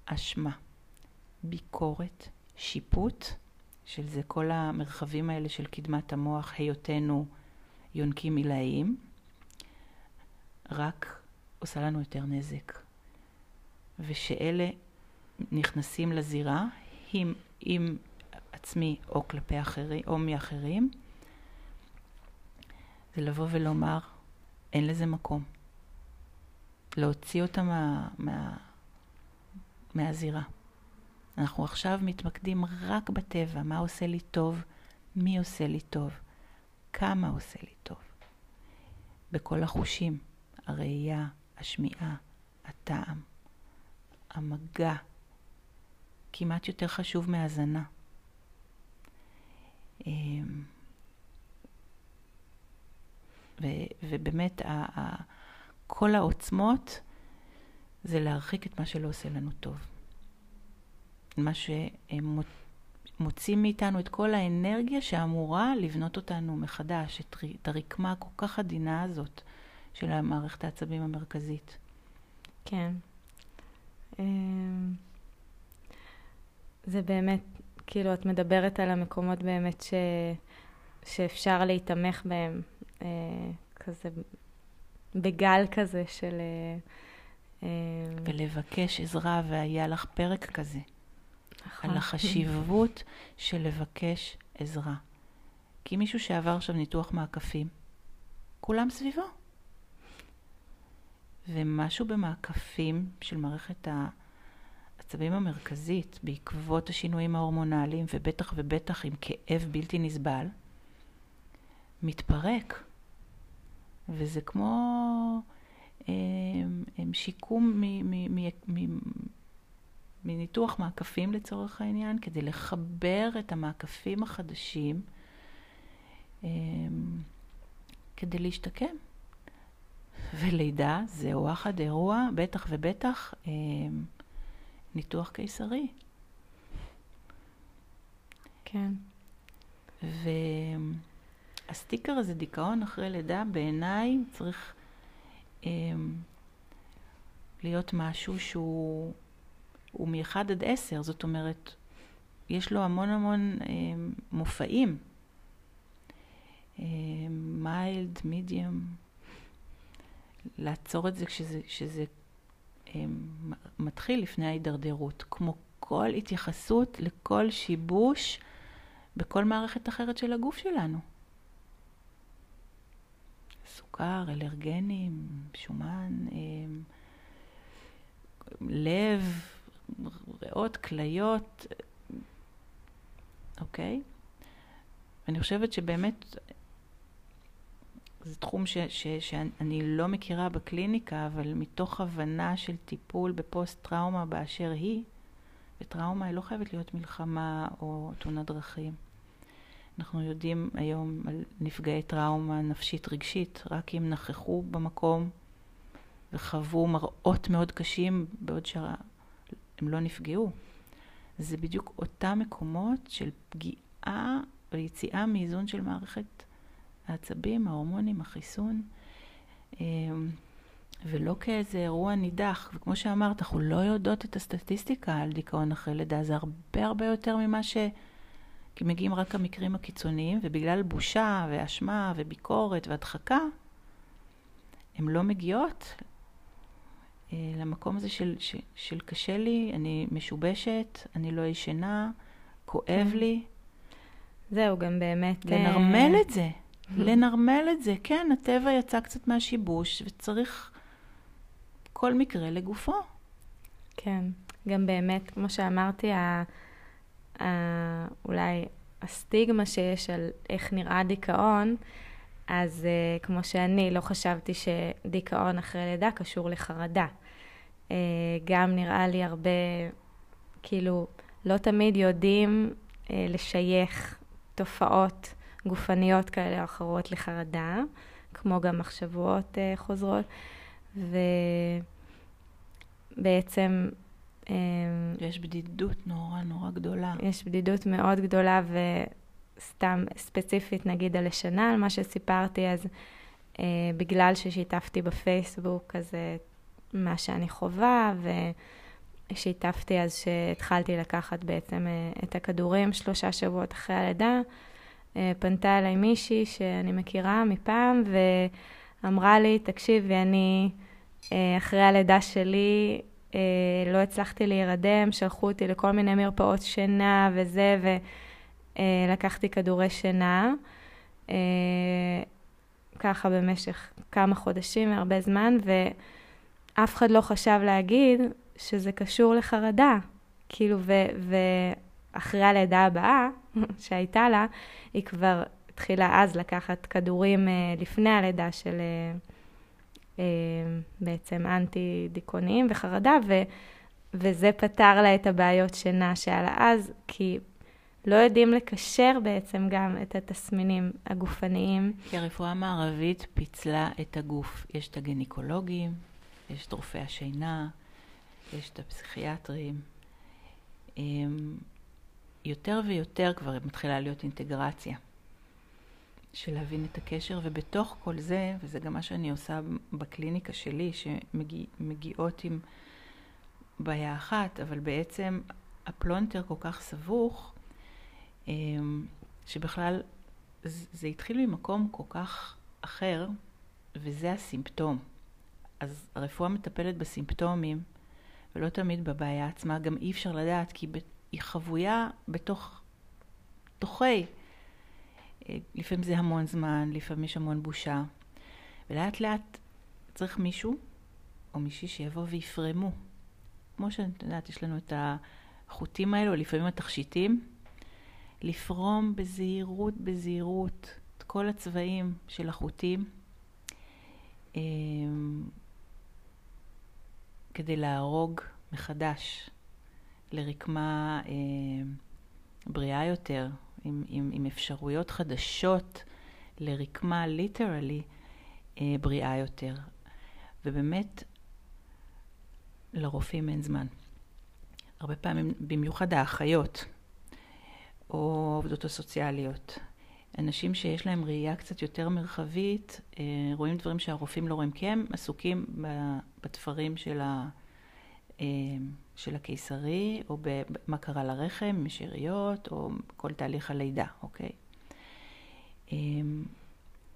אשמה, ביקורת, שיפוט, של זה כל המרחבים האלה של קדמת המוח, היותנו יונקים עילאיים, רק עושה לנו יותר נזק. ושאלה נכנסים לזירה עם, עם עצמי או כלפי אחרים, או מאחרים, זה לבוא ולומר, אין לזה מקום. להוציא אותה מה, מה, מהזירה. אנחנו עכשיו מתמקדים רק בטבע, מה עושה לי טוב, מי עושה לי טוב, כמה עושה לי טוב. בכל החושים, הראייה, השמיעה, הטעם, המגע, כמעט יותר חשוב מהזנה. אמ, ו- ובאמת, ה- ה- כל העוצמות זה להרחיק את מה שלא עושה לנו טוב. מה שמוציא מאיתנו את כל האנרגיה שאמורה לבנות אותנו מחדש, את, את הרקמה הכל כך עדינה הזאת של המערכת העצבים המרכזית. כן. אמ, זה באמת, כאילו, את מדברת על המקומות באמת ש... שאפשר להתמך בהם, אה, כזה, בגל כזה של... אה, אה, ולבקש עזרה, והיה לך פרק כזה. נכון. על החשיבות של לבקש עזרה. כי מישהו שעבר עכשיו ניתוח מעקפים, כולם סביבו. ומשהו במעקפים של מערכת העצבים המרכזית, בעקבות השינויים ההורמונליים, ובטח ובטח עם כאב בלתי נסבל, מתפרק. וזה כמו הם, אה, הם שיקום מ, מ, מ, מ, מניתוח מעקפים לצורך העניין, כדי לחבר את המעקפים החדשים הם, כדי להשתקם. ולידה זה וואחד אירוע, בטח ובטח הם, ניתוח קיסרי. כן. והסטיקר הזה, דיכאון אחרי לידה, בעיניי צריך הם, להיות משהו שהוא הוא מ-1 עד 10, זאת אומרת, יש לו המון המון אה, מופעים מיילד, מידיום, לעצור את זה כשזה, כשזה מתחיל לפני ההידרדרות, כמו כל התייחסות לכל שיבוש בכל מערכת אחרת של הגוף שלנו. סוכר, אלרגנים, שומן, לב, ריאות, כליות, אוקיי? אני חושבת שבאמת זה תחום ש, ש, שאני לא מכירה בקליניקה, אבל מתוך הבנה של טיפול בפוסט-טראומה באשר היא, וטראומה היא לא חייבת להיות מלחמה או תאונת דרכים. אנחנו יודעים היום על נפגעי טראומה נפשית רגשית, רק אם נכחו במקום וחוו מראות מאוד קשים בעוד שהם לא נפגעו. זה בדיוק אותם מקומות של פגיעה ויציאה מאיזון של מערכת העצבים, ההורמונים, החיסון, אמ, ולא כאיזה אירוע נידח. וכמו שאמרת, אנחנו לא יודעות את הסטטיסטיקה על דיכאון אחרי לידה, זה הרבה הרבה יותר ממה ש... כי מגיעים רק המקרים הקיצוניים, ובגלל בושה ואשמה וביקורת והדחקה, הן לא מגיעות אה, למקום הזה של, של, של קשה לי, אני משובשת, אני לא ישנה, כואב כן. לי. זהו, גם באמת... לנרמל אה... את זה. לנרמל את זה. כן, הטבע יצא קצת מהשיבוש, וצריך כל מקרה לגופו. כן, גם באמת, כמו שאמרתי, ה... ה... אולי הסטיגמה שיש על איך נראה דיכאון, אז uh, כמו שאני לא חשבתי שדיכאון אחרי לידה קשור לחרדה. Uh, גם נראה לי הרבה, כאילו, לא תמיד יודעים uh, לשייך תופעות גופניות כאלה או אחרות לחרדה, כמו גם מחשבות uh, חוזרות, ובעצם... Um, יש בדידות נורא נורא גדולה. יש בדידות מאוד גדולה, וסתם ספציפית נגיד על השנה, על מה שסיפרתי, אז uh, בגלל ששיתפתי בפייסבוק, אז uh, מה שאני חווה, ושיתפתי אז שהתחלתי לקחת בעצם uh, את הכדורים שלושה שבועות אחרי הלידה, אה, פנתה אליי מישהי שאני מכירה מפעם, ואמרה לי, תקשיבי, אני אה, אחרי הלידה שלי אה, לא הצלחתי להירדם, שלחו אותי לכל מיני מרפאות שינה וזה, ולקחתי כדורי שינה. ככה במשך כמה חודשים, הרבה זמן, ואף אחד לא חשב להגיד שזה קשור לחרדה. כאילו, ואחרי הלידה הבאה, שהייתה לה, היא כבר התחילה אז לקחת כדורים אה, לפני הלידה של אה, אה, בעצם אנטי דיכאוניים וחרדה, ו, וזה פתר לה את הבעיות שינה שהיה לה אז, כי לא יודעים לקשר בעצם גם את התסמינים הגופניים. כי הרפואה המערבית פיצלה את הגוף. יש את הגניקולוגים, יש את רופאי השינה, יש את הפסיכיאטרים. יותר ויותר כבר מתחילה להיות אינטגרציה של להבין את הקשר, ובתוך כל זה, וזה גם מה שאני עושה בקליניקה שלי, שמגיעות עם בעיה אחת, אבל בעצם הפלונטר כל כך סבוך, אמ, שבכלל זה התחיל ממקום כל כך אחר, וזה הסימפטום. אז הרפואה מטפלת בסימפטומים, ולא תמיד בבעיה עצמה. גם אי אפשר לדעת, כי היא חבויה בתוך, תוכי. אה, לפעמים זה המון זמן, לפעמים יש המון בושה. ולאט לאט צריך מישהו או מישהי שיבוא ויפרמו. כמו שאת יודעת, יש לנו את החוטים האלו, לפעמים התכשיטים. לפרום בזהירות, בזהירות, את כל הצבעים של החוטים, אמ, כדי להרוג מחדש לרקמה אה, בריאה יותר, עם, עם, עם אפשרויות חדשות לרקמה ליטרלי אה, בריאה יותר. ובאמת, לרופאים אין זמן. הרבה פעמים, במיוחד האחיות, או העובדות הסוציאליות, אנשים שיש להם ראייה קצת יותר מרחבית, אה, רואים דברים שהרופאים לא רואים, כי הם עסוקים בתפרים של ה... אה, של הקיסרי, או במה קרה לרחם, משאריות, או כל תהליך הלידה, אוקיי? אמ,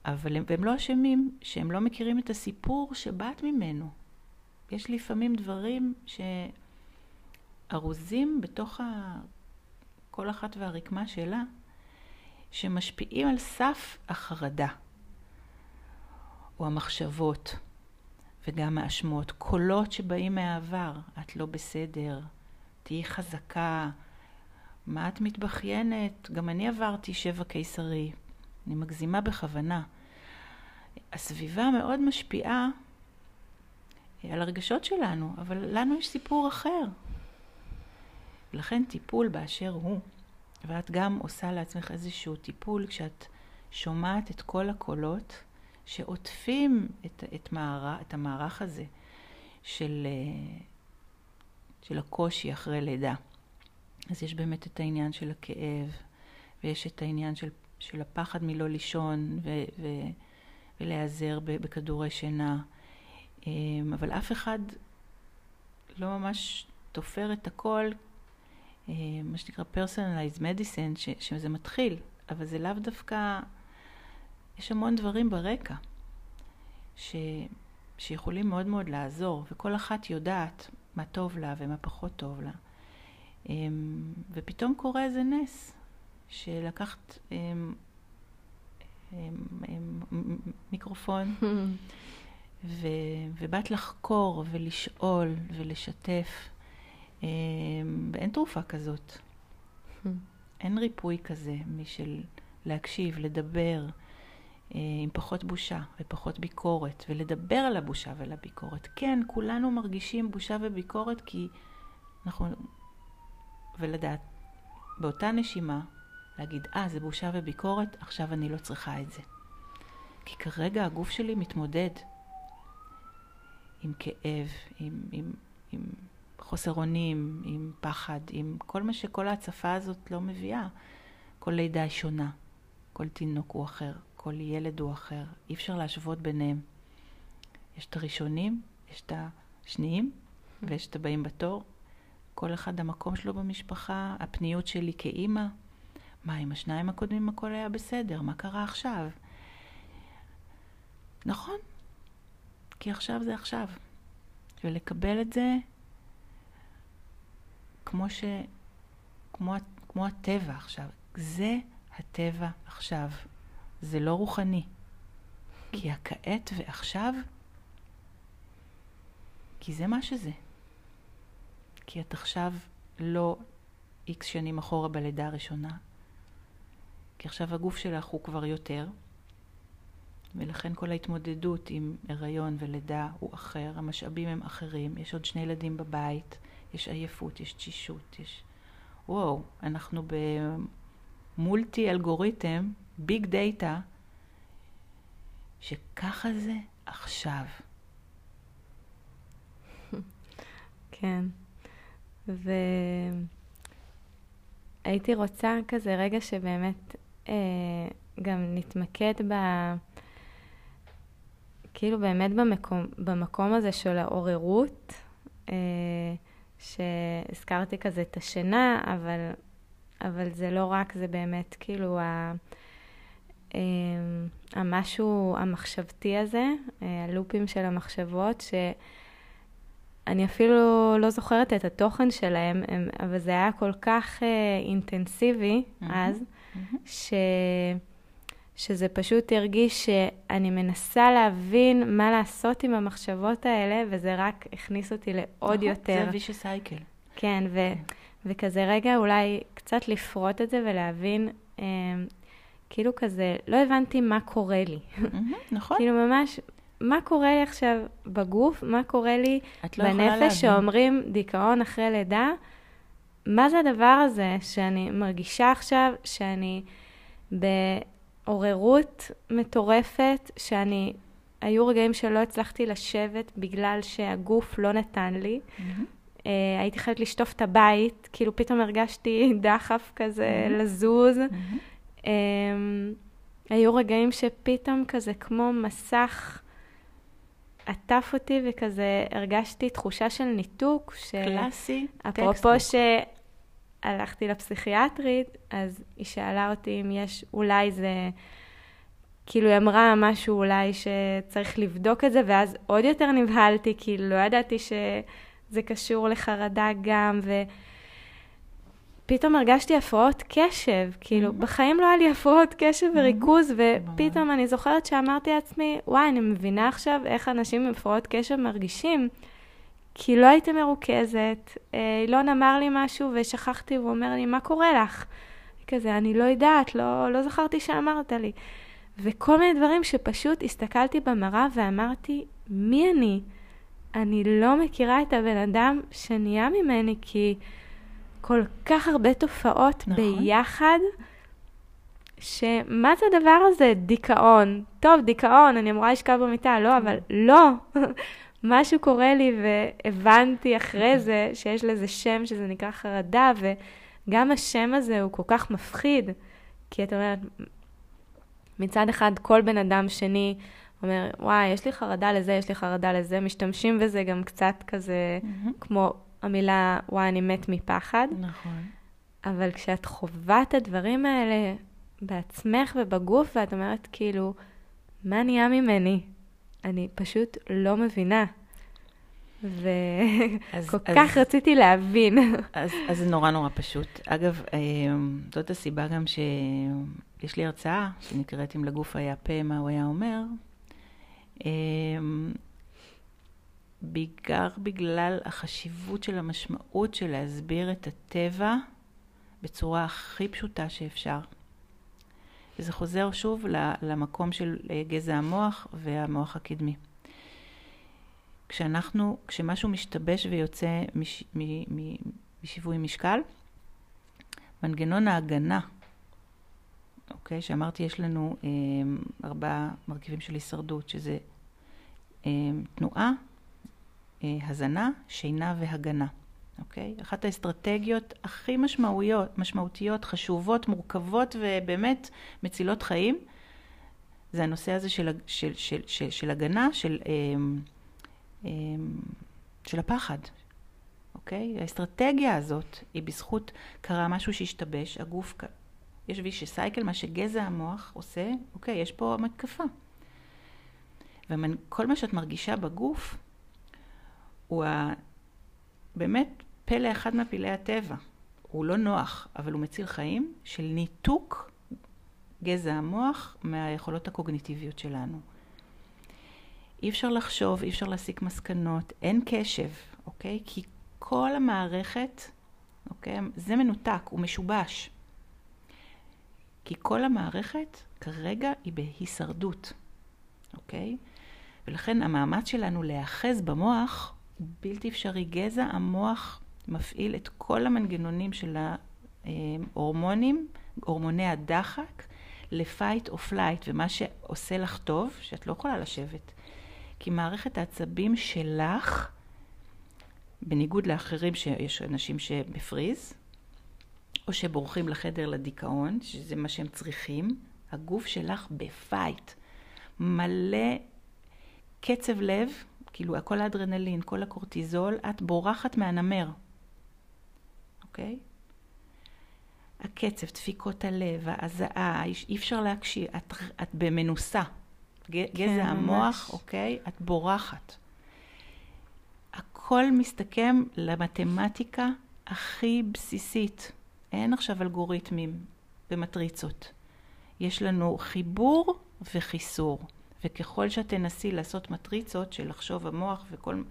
אבל הם, והם לא אשמים שהם לא מכירים את הסיפור שבאת ממנו. יש לפעמים דברים שארוזים בתוך ה... כל אחת והרקמה שלה, שמשפיעים על סף החרדה, או המחשבות, וגם האשמות, קולות שבאים מהעבר, את לא בסדר, תהיי חזקה, מה את מתבכיינת? גם אני עברתי שבע קיסרי, אני מגזימה בכוונה. הסביבה מאוד משפיעה על הרגשות שלנו, אבל לנו יש סיפור אחר. לכן טיפול באשר הוא, ואת גם עושה לעצמך איזשהו טיפול כשאת שומעת את כל הקולות שעוטפים את, את, מערך, את המערך הזה של, של הקושי אחרי לידה. אז יש באמת את העניין של הכאב, ויש את העניין של, של הפחד מלא לישון ו, ו, ולהיעזר בכדורי שינה. אמ, אבל אף אחד לא ממש תופר את הכל, אמ, מה שנקרא personalized medicine, ש, שזה מתחיל, אבל זה לאו דווקא, יש המון דברים ברקע ש, שיכולים מאוד מאוד לעזור, וכל אחת יודעת מה טוב לה ומה פחות טוב לה. אמ, ופתאום קורה איזה נס, שלקחת מיקרופון ו, ובאת לחקור ולשאול ולשתף, אמ, ואין תרופה כזאת. אין ריפוי כזה משל להקשיב, לדבר, עם פחות בושה ופחות ביקורת, ולדבר על הבושה ועל הביקורת. כן, כולנו מרגישים בושה וביקורת כי אנחנו... ולדעת, באותה נשימה, להגיד, אה, זה בושה וביקורת, עכשיו אני לא צריכה את זה. כי כרגע הגוף שלי מתמודד עם כאב, עם, עם, עם חוסר אונים, עם פחד, עם כל מה שכל ההצפה הזאת לא מביאה. כל לידה היא שונה, כל תינוק הוא אחר, כל ילד הוא אחר, אי אפשר להשוות ביניהם. יש את הראשונים, יש את השניים ויש את הבאים בתור. כל אחד המקום שלו במשפחה, הפניות שלי כאימא. מה, עם השניים הקודמים הכל היה בסדר, מה קרה עכשיו? נכון, כי עכשיו זה עכשיו. ולקבל את זה כמו ש... כמו, כמו הטבע עכשיו. זה הטבע עכשיו. זה לא רוחני. כי הכעת ועכשיו, כי זה מה שזה. כי את עכשיו לא איקס שנים אחורה בלידה הראשונה, כי עכשיו הגוף שלך הוא כבר יותר, ולכן כל ההתמודדות עם הריון ולידה הוא אחר, המשאבים הם אחרים, יש עוד שני ילדים בבית, יש עייפות, יש תשישות, יש... וואו, אנחנו במולטי אלגוריתם, ביג דאטה, שככה זה עכשיו. כן, והייתי רוצה כזה רגע שבאמת אה, גם נתמקד ב... כאילו באמת במקום, במקום הזה של העוררות, אה, שהזכרתי כזה את השינה, אבל, אבל זה לא רק, זה באמת כאילו ה, המשהו המחשבתי הזה, אה, הלופים של המחשבות, שאני אפילו לא זוכרת את התוכן שלהם, הם, אבל זה היה כל כך אה, אינטנסיבי mm-hmm. אז, mm-hmm. ש... שזה פשוט הרגיש שאני מנסה להבין מה לעשות עם המחשבות האלה, וזה רק הכניס אותי לעוד נכון, יותר. זה וישי סייקל. כן, ו, וכזה רגע אולי קצת לפרוט את זה ולהבין, אה, כאילו כזה, לא הבנתי מה קורה לי. נכון. כאילו ממש, מה קורה לי עכשיו בגוף, מה קורה לי לא בנפש, שאומרים דיכאון אחרי לידה, מה זה הדבר הזה שאני מרגישה עכשיו שאני ב... עוררות מטורפת, שאני, היו רגעים שלא הצלחתי לשבת בגלל שהגוף לא נתן לי. Uh, הייתי חייבת לשטוף את הבית, כאילו פתאום הרגשתי דחף כזה mm-hmm. לזוז. Mm-hmm. Um, היו רגעים שפתאום כזה כמו מסך עטף אותי וכזה הרגשתי תחושה של ניתוק. ש... קלאסי. אפרופו שהלכתי לפסיכיאטרית, אז היא שאלה אותי אם יש, אולי זה כאילו היא אמרה משהו אולי שצריך לבדוק את זה, ואז עוד יותר נבהלתי, כי לא ידעתי שזה קשור לחרדה גם, ופתאום הרגשתי הפרעות קשב, כאילו, mm-hmm. בחיים לא היה לי הפרעות קשב mm-hmm. וריכוז, ופתאום אני זוכרת שאמרתי לעצמי, וואי, אני מבינה עכשיו איך אנשים עם הפרעות קשב מרגישים. כי לא הייתי מרוכזת, אילון אמר לי משהו ושכחתי, הוא אומר לי, מה קורה לך? כזה, אני לא יודעת, לא, לא זכרתי שאמרת לי. וכל מיני דברים שפשוט הסתכלתי במראה ואמרתי, מי אני? אני לא מכירה את הבן אדם שנהיה ממני, כי כל כך הרבה תופעות נכון. ביחד, שמה זה הדבר הזה? דיכאון. טוב, דיכאון, אני אמורה לשכב במיטה, לא, אבל לא. משהו קורה לי והבנתי אחרי זה שיש לזה שם שזה נקרא חרדה, וגם השם הזה הוא כל כך מפחיד, כי את אומרת, מצד אחד כל בן אדם שני אומר, וואי, יש לי חרדה לזה, יש לי חרדה לזה, משתמשים בזה גם קצת כזה, mm-hmm. כמו המילה, וואי, אני מת מפחד. נכון. אבל כשאת חווה את הדברים האלה בעצמך ובגוף, ואת אומרת, כאילו, מה נהיה ממני? אני פשוט לא מבינה. וכל כך רציתי להבין. אז, אז זה נורא נורא פשוט. אגב, אה, זאת הסיבה גם שיש לי הרצאה שנקראת אם לגוף היה פה, מה הוא היה אומר. בעיקר בגלל החשיבות של המשמעות של להסביר את הטבע בצורה הכי פשוטה שאפשר. וזה חוזר שוב למקום של אה, גזע המוח והמוח הקדמי. כשאנחנו, כשמשהו משתבש ויוצא מש, מ, מ, משיווי משקל, מנגנון ההגנה, אוקיי, שאמרתי, יש לנו אה, ארבעה מרכיבים של הישרדות, שזה אה, תנועה, הזנה, שינה והגנה. אוקיי? אחת האסטרטגיות הכי משמעותיות, משמעותיות, חשובות, מורכבות ובאמת מצילות חיים, זה הנושא הזה של, של, של, של, של הגנה, של, אמ, אמ, של הפחד, אוקיי? האסטרטגיה הזאת היא בזכות, קרה משהו שהשתבש, הגוף, יש וישי סייקל, מה שגזע המוח עושה, אוקיי, יש פה מתקפה. וכל מה שאת מרגישה בגוף, הוא ה... באמת פלא אחד מפלאי הטבע. הוא לא נוח, אבל הוא מציל חיים, של ניתוק גזע המוח מהיכולות הקוגניטיביות שלנו. אי אפשר לחשוב, אי אפשר להסיק מסקנות, אין קשב, אוקיי? כי כל המערכת, אוקיי? זה מנותק, הוא משובש. כי כל המערכת כרגע היא בהישרדות, אוקיי? ולכן המאמץ שלנו להיאחז במוח בלתי אפשרי. גזע המוח מפעיל את כל המנגנונים של ההורמונים, הורמוני הדחק, ל fight או flight, ומה שעושה לך טוב, שאת לא יכולה לשבת. כי מערכת העצבים שלך, בניגוד לאחרים שיש אנשים שבפריז, או שבורחים לחדר לדיכאון, שזה מה שהם צריכים, הגוף שלך בפייט. מלא קצב לב, כאילו כל האדרנלין, כל הקורטיזול, את בורחת מהנמר. אוקיי? הקצב, דפיקות הלב, ההזעה, אי אפשר להקשיב, את, את במנוסה. גזע כן, המוח, ממש. אוקיי? את בורחת. הכל מסתכם למתמטיקה הכי בסיסית. אין עכשיו אלגוריתמים ומטריצות. יש לנו חיבור וחיסור. וככל שאת תנסי לעשות מטריצות של לחשוב המוח וכל...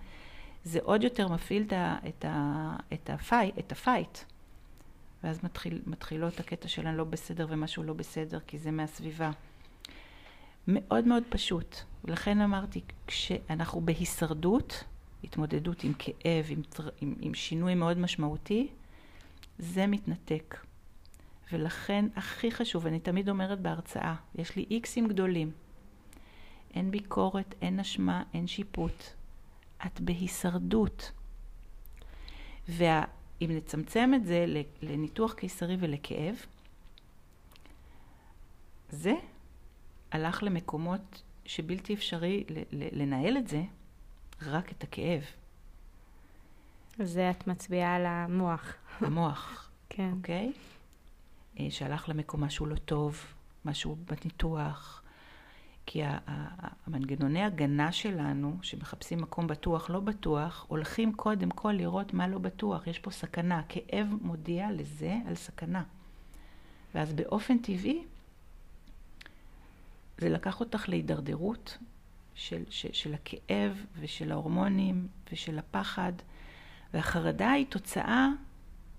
זה עוד יותר מפעיל את, ה, את, ה, את, הפי, את הפייט. ואז מתחיל, מתחילות הקטע של אני לא בסדר ומשהו לא בסדר, כי זה מהסביבה. מאוד מאוד פשוט. ולכן אמרתי, כשאנחנו בהישרדות, התמודדות עם כאב, עם, עם, עם שינוי מאוד משמעותי, זה מתנתק. ולכן הכי חשוב, אני תמיד אומרת בהרצאה, יש לי איקסים גדולים. אין ביקורת, אין אשמה, אין שיפוט. את בהישרדות. ואם נצמצם את זה לניתוח קיסרי ולכאב, זה הלך למקומות שבלתי אפשרי לנהל את זה, רק את הכאב. זה את מצביעה על המוח. המוח, כן. אוקיי? Okay? אה, שהלך למקום משהו לא טוב, משהו בניתוח, כי המנגנוני הגנה שלנו, שמחפשים מקום בטוח, לא בטוח, הולכים קודם כל לראות מה לא בטוח. יש פה סכנה. כאב מודיע לזה על סכנה. ואז באופן טבעי, זה לקח אותך להידרדרות של, של, של הכאב ושל ההורמונים ושל הפחד. והחרדה היא תוצאה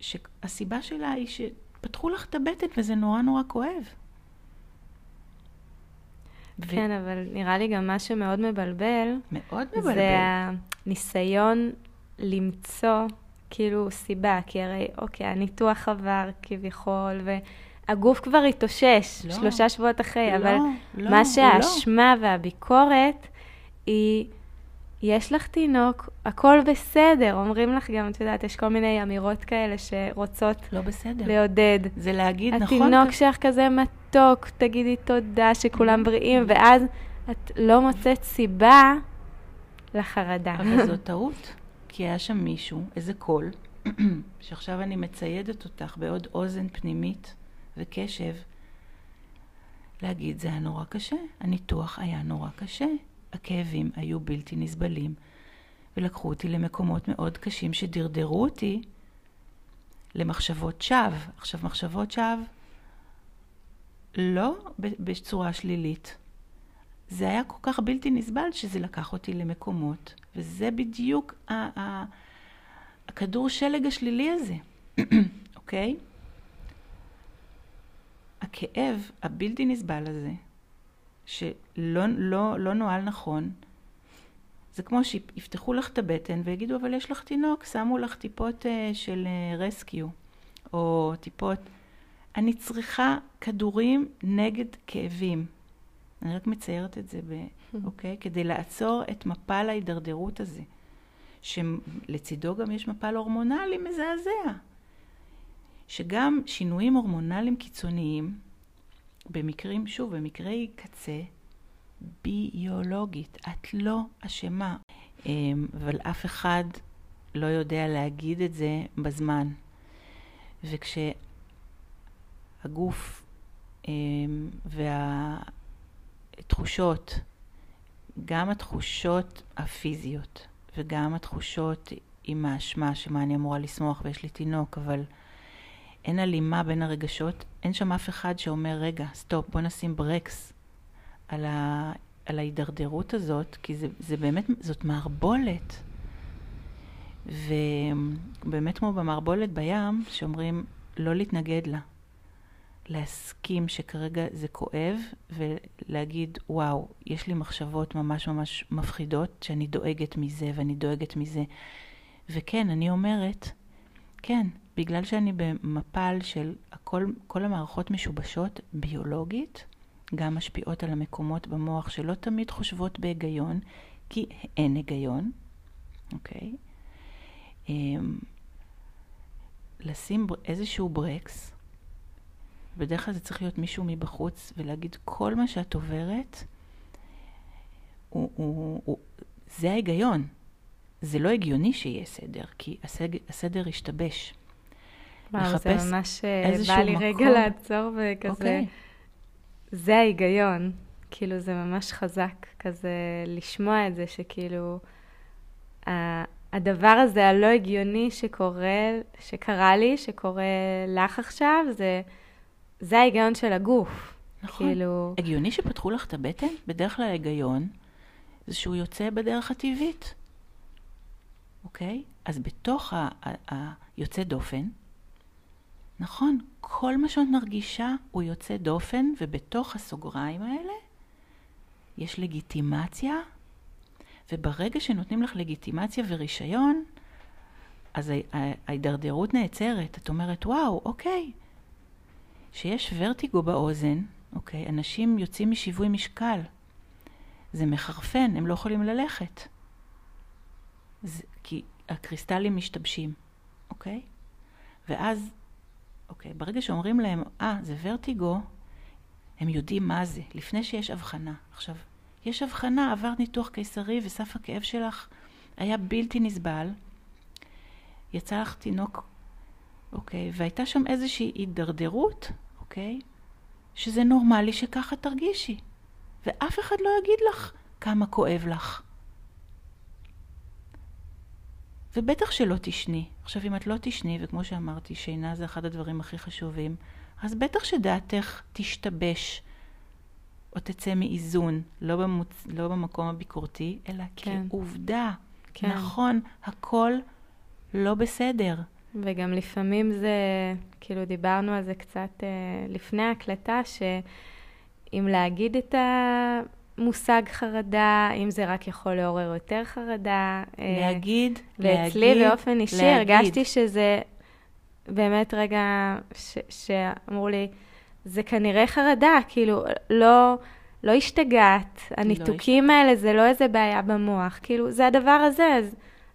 שהסיבה שלה היא שפתחו לך את הבטן וזה נורא נורא כואב. כן, ו... אבל נראה לי גם מה שמאוד מבלבל, מאוד מבלבל. זה הניסיון למצוא כאילו סיבה, כי הרי, אוקיי, הניתוח עבר כביכול, והגוף כבר התאושש לא, שלושה שבועות אחרי, לא, אבל לא, מה לא. שהאשמה לא. והביקורת היא... יש לך תינוק, הכל בסדר. אומרים לך גם, את יודעת, יש כל מיני אמירות כאלה שרוצות לא בסדר. לעודד. זה להגיד, נכון. התינוק שלך כזה מתוק, תגידי תודה שכולם בריאים, ואז את לא מוצאת סיבה לחרדה. אבל זו טעות, כי היה שם מישהו, איזה קול, שעכשיו אני מציידת אותך בעוד אוזן פנימית וקשב, להגיד, זה היה נורא קשה, הניתוח היה נורא קשה. הכאבים היו בלתי נסבלים, ולקחו אותי למקומות מאוד קשים שדרדרו אותי למחשבות שווא. עכשיו, מחשבות שווא לא בצורה שלילית. זה היה כל כך בלתי נסבל שזה לקח אותי למקומות, וזה בדיוק ה- ה- הכדור שלג השלילי הזה, אוקיי? הכאב הבלתי נסבל הזה, שלא לא, לא נוהל נכון, זה כמו שיפתחו לך את הבטן ויגידו, אבל יש לך תינוק, שמו לך טיפות uh, של רסקיו, uh, או טיפות... אני צריכה כדורים נגד כאבים. אני רק מציירת את זה, ב, אוקיי? כדי לעצור את מפל ההידרדרות הזה, שלצידו גם יש מפל הורמונלי מזעזע. שגם שינויים הורמונליים קיצוניים במקרים, שוב, במקרי קצה, ביולוגית. את לא אשמה, אמ, אבל אף אחד לא יודע להגיד את זה בזמן. וכשהגוף אמ, והתחושות, גם התחושות הפיזיות וגם התחושות עם האשמה, שמה אני אמורה לשמוח ויש לי תינוק, אבל אין הלימה בין הרגשות, אין שם אף אחד שאומר, רגע, stop, בוא נשים ברקס על, ה, על ההידרדרות הזאת, כי זה, זה באמת, זאת מערבולת. ובאמת כמו במערבולת בים, שאומרים לא להתנגד לה. להסכים שכרגע זה כואב, ולהגיד, וואו, יש לי מחשבות ממש ממש מפחידות, שאני דואגת מזה ואני דואגת מזה. וכן, אני אומרת, כן, בגלל שאני במפל של הכל, כל המערכות משובשות ביולוגית, גם משפיעות על המקומות במוח שלא תמיד חושבות בהיגיון, כי אין היגיון, אוקיי? אמ, לשים איזשהו ברקס, בדרך כלל זה צריך להיות מישהו מבחוץ, ולהגיד כל מה שאת עוברת, הוא, הוא, הוא, זה ההיגיון. זה לא הגיוני שיהיה סדר, כי הסדר, הסדר השתבש. וואו, זה ממש אה, בא לי מקום. רגע לעצור וכזה, okay. אוקיי. זה ההיגיון. כאילו, זה ממש חזק, כזה לשמוע את זה, שכאילו, הדבר הזה הלא הגיוני שקורה, שקרה לי, שקורה לך עכשיו, זה, זה ההיגיון של הגוף. נכון. כאילו... הגיוני שפתחו לך את הבטן? בדרך כלל ההיגיון זה שהוא יוצא בדרך הטבעית, אוקיי? אז בתוך היוצא דופן, נכון, כל מה שאת מרגישה הוא יוצא דופן, ובתוך הסוגריים האלה יש לגיטימציה, וברגע שנותנים לך לגיטימציה ורישיון, אז ההידרדרות נעצרת. את אומרת, וואו, אוקיי. שיש ורטיגו באוזן, אוקיי, אנשים יוצאים משיווי משקל. זה מחרפן, הם לא יכולים ללכת. זה, כי הקריסטלים משתבשים, אוקיי? ואז אוקיי, ברגע שאומרים להם, אה, ah, זה ורטיגו, הם יודעים מה זה, לפני שיש הבחנה. עכשיו, יש הבחנה, עברת ניתוח קיסרי וסף הכאב שלך היה בלתי נסבל, יצא לך תינוק, אוקיי, והייתה שם איזושהי הידרדרות, אוקיי, שזה נורמלי שככה תרגישי. ואף אחד לא יגיד לך כמה כואב לך. ובטח שלא תשני. עכשיו, אם את לא תשני, וכמו שאמרתי, שינה זה אחד הדברים הכי חשובים, אז בטח שדעתך תשתבש או תצא מאיזון, לא, במוצ... לא במקום הביקורתי, אלא כן. כעובדה. כן. נכון, הכל לא בסדר. וגם לפעמים זה, כאילו דיברנו על זה קצת אה, לפני ההקלטה, שאם להגיד את המושג חרדה, אם זה רק יכול לעורר יותר חרדה. אה, להגיד, ואצלי להגיד, ואצלי באופן אישי להגיד. הרגשתי שזה באמת רגע ש, שאמרו לי, זה כנראה חרדה, כאילו, לא, לא השתגעת. הניתוקים לא האלה זה לא איזה בעיה במוח, כאילו, זה הדבר הזה, אז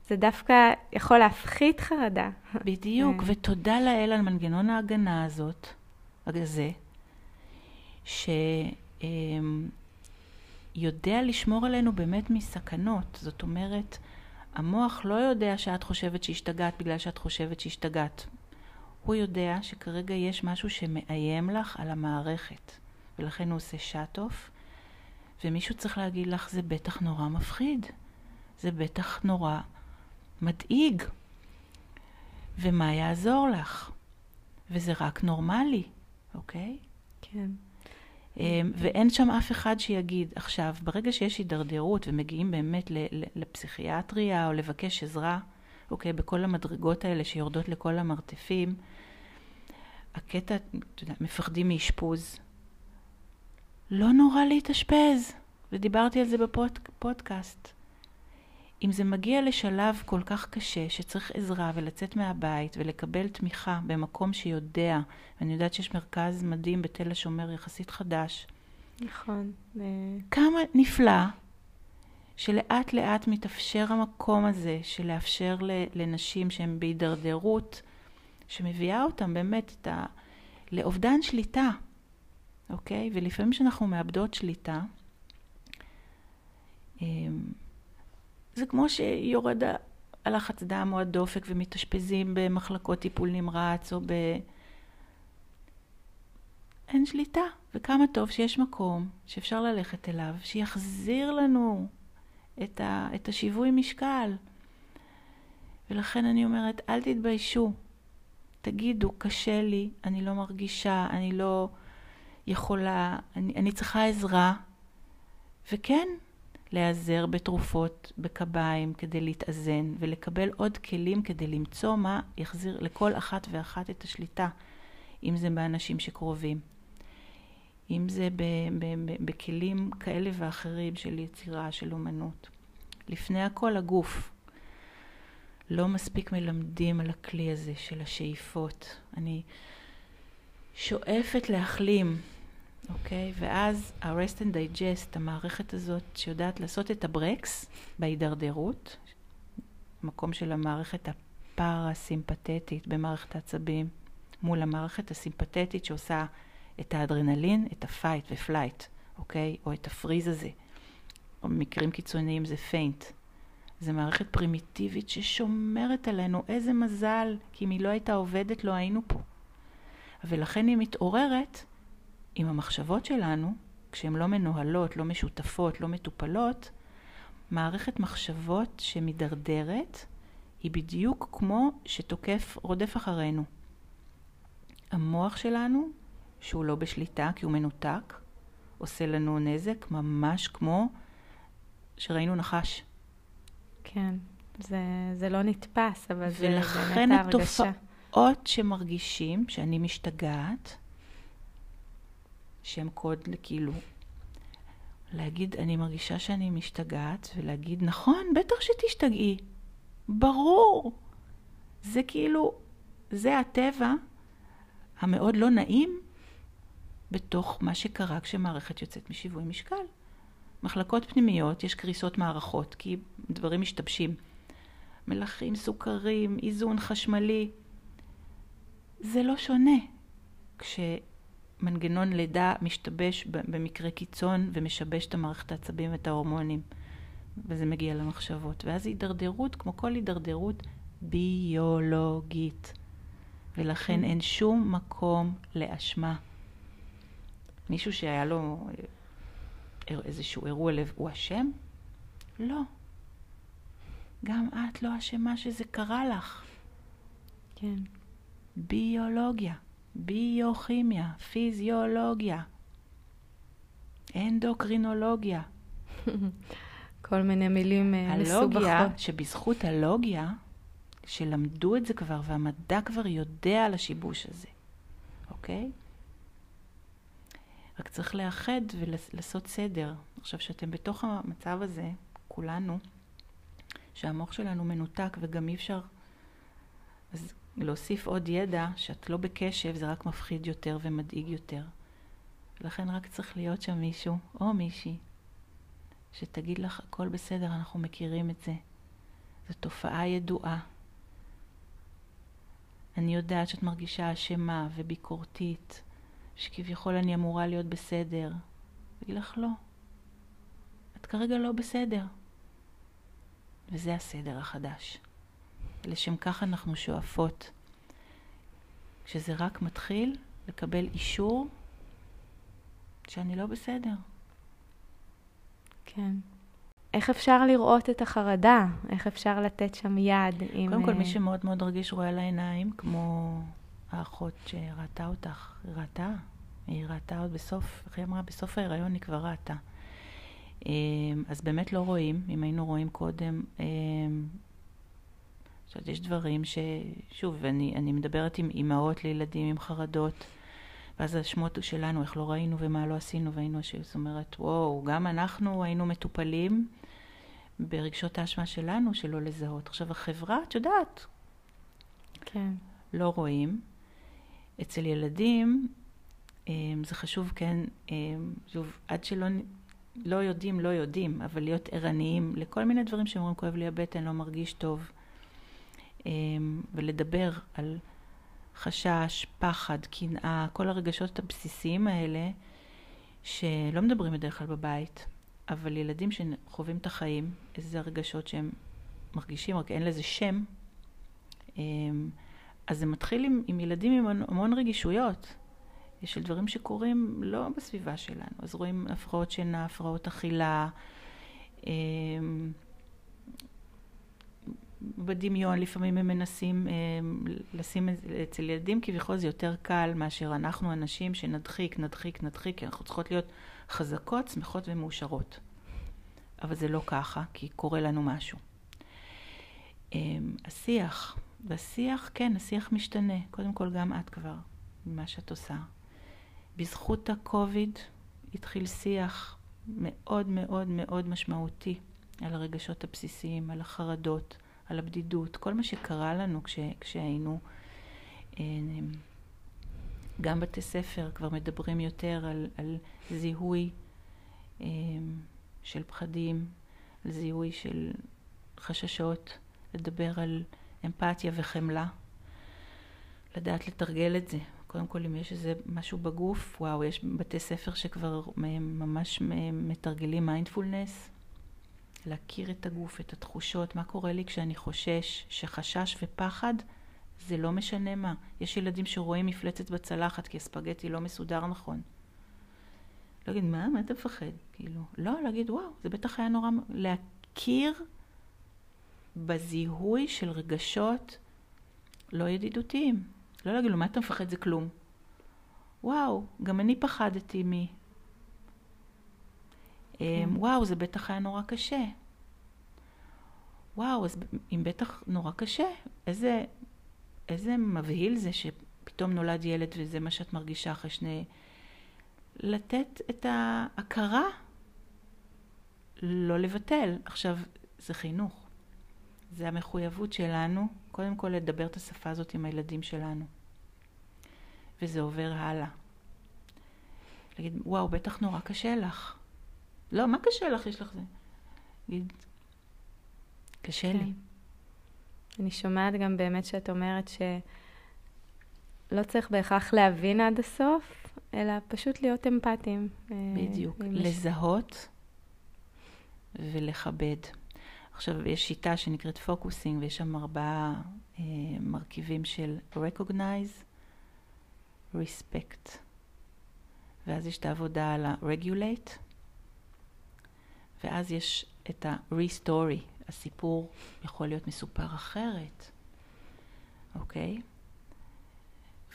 זה דווקא יכול להפחית חרדה. בדיוק, כן. ותודה לאל על מנגנון ההגנה הזאת, הזה, שיודע לשמור עלינו באמת מסכנות. זאת אומרת, המוח לא יודע שאת חושבת שהשתגעת בגלל שאת חושבת שהשתגעת. הוא יודע שכרגע יש משהו שמאיים לך על המערכת, ולכן הוא עושה שאט-אוף, ומישהו צריך להגיד לך, זה בטח נורא מפחיד, זה בטח נורא מדאיג, ומה יעזור לך? וזה רק נורמלי, אוקיי? כן. אמ, ואין שם אף אחד שיגיד, עכשיו, ברגע שיש הידרדרות ומגיעים באמת לפסיכיאטריה או לבקש עזרה, אוקיי, בכל המדרגות האלה שיורדות לכל המרתפים, הקטע, אתה יודע, מפחדים מאשפוז. לא נורא להתאשפז, ודיברתי על זה בפודקאסט. אם זה מגיע לשלב כל כך קשה שצריך עזרה ולצאת מהבית ולקבל תמיכה במקום שיודע, ואני יודעת שיש מרכז מדהים בתל השומר יחסית חדש. נכון. כמה נפלא שלאט לאט מתאפשר המקום הזה של לאפשר לנשים שהן בהידרדרות, שמביאה אותן באמת את ה... לאובדן שליטה, אוקיי? ולפעמים כשאנחנו מאבדות שליטה, אמ, זה כמו שיורד הלחץ דם או הדופק ומתאשפזים במחלקות טיפול נמרץ או ב... אין שליטה, וכמה טוב שיש מקום שאפשר ללכת אליו, שיחזיר לנו את, ה... את השיווי משקל. ולכן אני אומרת, אל תתביישו. תגידו, קשה לי, אני לא מרגישה, אני לא יכולה, אני, אני צריכה עזרה. וכן, להיעזר בתרופות, בקביים, כדי להתאזן, ולקבל עוד כלים כדי למצוא מה יחזיר לכל אחת ואחת את השליטה, אם זה באנשים שקרובים, אם זה בכלים כאלה ואחרים של יצירה, של אומנות. לפני הכל הגוף. לא מספיק מלמדים על הכלי הזה של השאיפות. אני שואפת להחלים, אוקיי? ואז ה-rest and digest, המערכת הזאת שיודעת לעשות את הברקס בהידרדרות, מקום של המערכת הפרסימפטית במערכת העצבים, מול המערכת הסימפטית שעושה את האדרנלין, את ה fight ו flight, אוקיי? או את ה freeze הזה. או במקרים קיצוניים זה faint. זו מערכת פרימיטיבית ששומרת עלינו. איזה מזל, כי אם היא לא הייתה עובדת לא היינו פה. ולכן היא מתעוררת עם המחשבות שלנו, כשהן לא מנוהלות, לא משותפות, לא מטופלות, מערכת מחשבות שמידרדרת היא בדיוק כמו שתוקף רודף אחרינו. המוח שלנו, שהוא לא בשליטה כי הוא מנותק, עושה לנו נזק ממש כמו שראינו נחש. כן, זה, זה לא נתפס, אבל זה באמת ההרגשה. ולכן התופעות שמרגישים, שאני משתגעת, שהם קוד לכאילו, להגיד, אני מרגישה שאני משתגעת, ולהגיד, נכון, בטח שתשתגעי. ברור. זה כאילו, זה הטבע המאוד לא נעים בתוך מה שקרה כשמערכת יוצאת משיווי משקל. מחלקות פנימיות, יש קריסות מערכות, כי דברים משתבשים. מלחים, סוכרים, איזון חשמלי. זה לא שונה. כשמנגנון לידה משתבש במקרה קיצון ומשבש את המערכת העצבים ואת ההורמונים, וזה מגיע למחשבות. ואז הידרדרות, כמו כל הידרדרות, ביולוגית. ולכן כן. אין שום מקום לאשמה. מישהו שהיה לו איזשהו אירוע לב, הוא אשם? לא. גם את לא אשמה שזה קרה לך. כן. ביולוגיה, ביוכימיה, פיזיולוגיה, אנדוקרינולוגיה. כל מיני מילים מסובכות. הלוגיה, שבזכות הלוגיה, שלמדו את זה כבר והמדע כבר יודע על השיבוש הזה, אוקיי? רק צריך לאחד ולעשות סדר. עכשיו, שאתם בתוך המצב הזה, כולנו, שהמוח שלנו מנותק וגם אי אפשר, אז להוסיף עוד ידע שאת לא בקשב זה רק מפחיד יותר ומדאיג יותר. לכן רק צריך להיות שם מישהו או מישהי שתגיד לך הכל בסדר, אנחנו מכירים את זה. זו תופעה ידועה. אני יודעת שאת מרגישה אשמה וביקורתית, שכביכול אני אמורה להיות בסדר. אגיד לך לא. את כרגע לא בסדר. וזה הסדר החדש. לשם כך אנחנו שואפות. כשזה רק מתחיל, לקבל אישור שאני לא בסדר. כן. איך אפשר לראות את החרדה? איך אפשר לתת שם יד עם... קודם כל, מי שמאוד מאוד רגיש רואה על העיניים, כמו האחות שראתה אותך, היא ראתה, היא ראתה עוד בסוף, איך היא אמרה? בסוף ההיריון היא כבר ראתה. אמ, אז באמת לא רואים, אם היינו רואים קודם. עכשיו, אמ, יש דברים ש... שוב, אני, אני מדברת עם אימהות לילדים עם חרדות, ואז השמות שלנו, איך לא ראינו ומה לא עשינו, והיינו, זאת אומרת, וואו, גם אנחנו היינו מטופלים ברגשות האשמה שלנו, שלא לזהות. עכשיו, החברה, את יודעת, כן. לא רואים. אצל ילדים, אמ, זה חשוב, כן, שוב, עד שלא לא יודעים, לא יודעים, אבל להיות ערניים לכל מיני דברים שאומרים, כואב לי הבטן, לא מרגיש טוב, אמ, ולדבר על חשש, פחד, קנאה, כל הרגשות הבסיסיים האלה, שלא מדברים בדרך כלל בבית, אבל ילדים שחווים את החיים, איזה הרגשות שהם מרגישים, רק אין לזה שם, אמ, אז זה מתחיל עם, עם ילדים עם המון רגישויות. של דברים שקורים לא בסביבה שלנו. אז רואים הפרעות שינה, הפרעות אכילה, אמ, בדמיון לפעמים הם מנסים אמ, לשים אצל ילדים כביכול זה יותר קל מאשר אנחנו אנשים שנדחיק, נדחיק, נדחיק, כי אנחנו צריכות להיות חזקות, שמחות ומאושרות. אבל זה לא ככה, כי קורה לנו משהו. אמ, השיח, והשיח, כן, השיח משתנה. קודם כל גם את כבר, ממה שאת עושה. בזכות הקוביד התחיל שיח מאוד מאוד מאוד משמעותי על הרגשות הבסיסיים, על החרדות, על הבדידות, כל מה שקרה לנו כש, כשהיינו. אה, גם בתי ספר כבר מדברים יותר על, על זיהוי אה, של פחדים, על זיהוי של חששות, לדבר על אמפתיה וחמלה, לדעת לתרגל את זה. קודם כל, אם יש איזה משהו בגוף, וואו, יש בתי ספר שכבר ממש מתרגלים מיינדפולנס, להכיר את הגוף, את התחושות, מה קורה לי כשאני חושש, שחשש ופחד זה לא משנה מה. יש ילדים שרואים מפלצת בצלחת כי הספגטי לא מסודר נכון. להגיד, מה? מה אתה מפחד? כאילו, לא, להגיד, וואו, זה בטח היה נורא... להכיר בזיהוי של רגשות לא ידידותיים. לא להגיד לו, מה אתה מפחד? זה כלום. וואו, גם אני פחדתי מ... כן. וואו, זה בטח היה נורא קשה. וואו, אז אם בטח נורא קשה, איזה, איזה מבהיל זה שפתאום נולד ילד וזה מה שאת מרגישה אחרי שני... לתת את ההכרה, לא לבטל. עכשיו, זה חינוך. זה המחויבות שלנו, קודם כל לדבר את השפה הזאת עם הילדים שלנו. וזה עובר הלאה. להגיד, וואו, בטח נורא קשה לך. לא, מה קשה לך? יש לך זה. להגיד, קשה כן. לי. אני שומעת גם באמת שאת אומרת שלא צריך בהכרח להבין עד הסוף, אלא פשוט להיות אמפתיים. אה, בדיוק. לזהות ולכבד. עכשיו, יש שיטה שנקראת פוקוסינג, ויש שם ארבעה אה, מרכיבים של recognize, respect, ואז יש את העבודה על ה-regulate, ואז יש את ה-re-story, הסיפור יכול להיות מסופר אחרת, אוקיי?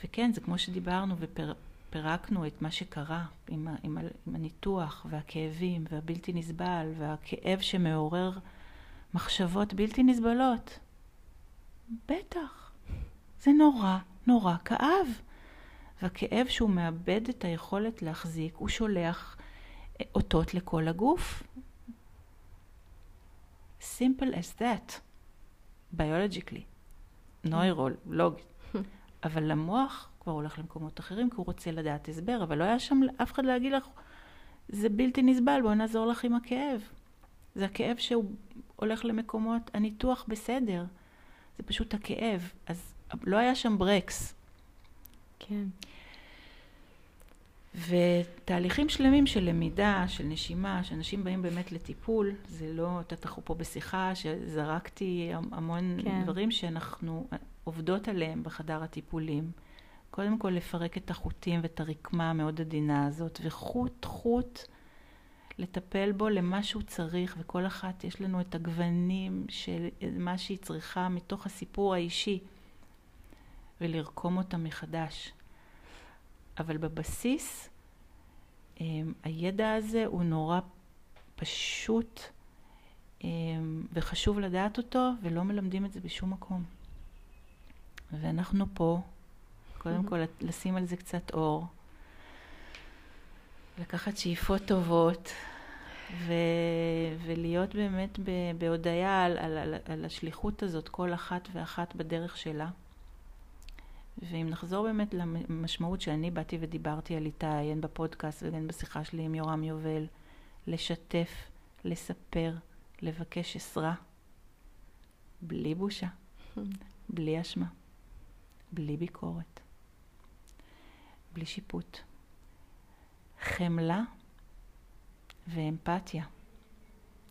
וכן, זה כמו שדיברנו ופירקנו את מה שקרה עם, ה, עם, ה, עם הניתוח והכאבים והבלתי נסבל והכאב שמעורר מחשבות בלתי נסבלות. בטח, זה נורא נורא כאב. והכאב שהוא מאבד את היכולת להחזיק, הוא שולח אותות לכל הגוף. Simple as that, biologically, נוירולוגית. אבל למוח כבר הולך למקומות אחרים, כי הוא רוצה לדעת הסבר, אבל לא היה שם אף אחד להגיד לך, זה בלתי נסבל, בואי נעזור לך עם הכאב. זה הכאב שהוא הולך למקומות, הניתוח בסדר, זה פשוט הכאב. אז לא היה שם ברקס. כן. ותהליכים שלמים של למידה, של נשימה, שאנשים באים באמת לטיפול, זה לא, אנחנו פה בשיחה שזרקתי המון כן. דברים שאנחנו עובדות עליהם בחדר הטיפולים. קודם כל לפרק את החוטים ואת הרקמה המאוד עדינה הזאת, וחוט חוט לטפל בו למה שהוא צריך, וכל אחת יש לנו את הגוונים של מה שהיא צריכה מתוך הסיפור האישי, ולרקום אותה מחדש. אבל בבסיס, אמ, הידע הזה הוא נורא פשוט אמ, וחשוב לדעת אותו, ולא מלמדים את זה בשום מקום. ואנחנו פה, קודם כל לשים על זה קצת אור, לקחת שאיפות טובות, ו- ולהיות באמת בהודיה על, על, על, על השליחות הזאת, כל אחת ואחת בדרך שלה. ואם נחזור באמת למשמעות שאני באתי ודיברתי על איתי, הן בפודקאסט והן בשיחה שלי עם יורם יובל, לשתף, לספר, לבקש עזרה, בלי בושה, בלי אשמה, בלי ביקורת, בלי שיפוט. חמלה ואמפתיה.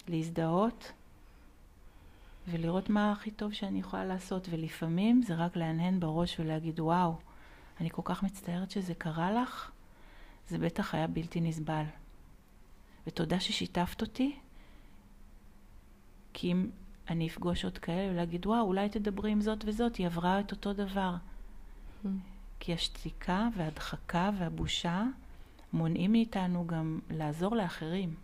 להזדהות ולראות מה הכי טוב שאני יכולה לעשות, ולפעמים זה רק להנהן בראש ולהגיד, וואו, אני כל כך מצטערת שזה קרה לך, זה בטח היה בלתי נסבל. ותודה ששיתפת אותי, כי אם אני אפגוש עוד כאלה ולהגיד, וואו, אולי תדברי עם זאת וזאת, היא עברה את אותו דבר. כי השתיקה וההדחקה והבושה מונעים מאיתנו גם לעזור לאחרים.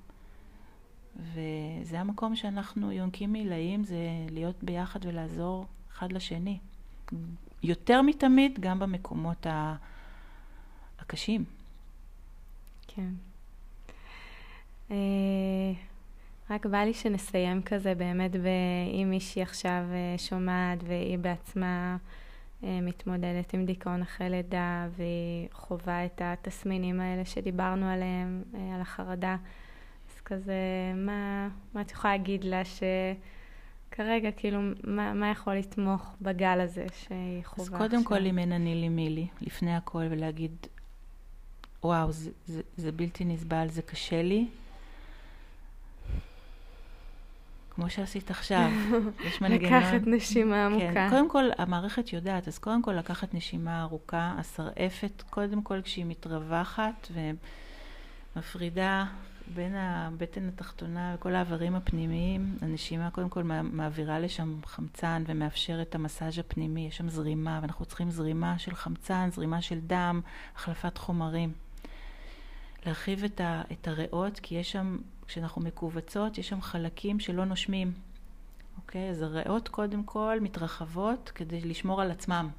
וזה המקום שאנחנו יונקים מילאים, זה להיות ביחד ולעזור אחד לשני. יותר מתמיד, גם במקומות הקשים. כן. אה, רק בא לי שנסיים כזה באמת, אם מישהי עכשיו אה, שומעת והיא בעצמה אה, מתמודדת עם דיכאון אחרי לידה והיא חווה את התסמינים האלה שדיברנו עליהם, על החרדה. כזה, מה, מה את יכולה להגיד לה שכרגע, כאילו, מה, מה יכול לתמוך בגל הזה שהיא חווה עכשיו? אז קודם כל, אם אין אני לי מי לי, לפני הכל, ולהגיד, וואו, זה, זה, זה בלתי נסבל, זה קשה לי. כמו שעשית עכשיו, יש מנגנון. לקחת נשימה עמוקה. כן, קודם כל, המערכת יודעת, אז קודם כל לקחת נשימה ארוכה, השרעפת, קודם כל כשהיא מתרווחת ומפרידה בין הבטן התחתונה וכל האיברים הפנימיים, הנשימה קודם כל מעבירה לשם חמצן ומאפשרת את המסאז' הפנימי, יש שם זרימה, ואנחנו צריכים זרימה של חמצן, זרימה של דם, החלפת חומרים. להרחיב את, ה, את הריאות, כי יש שם, כשאנחנו מכווצות, יש שם חלקים שלא נושמים. אוקיי? אז הריאות קודם כל מתרחבות כדי לשמור על עצמם.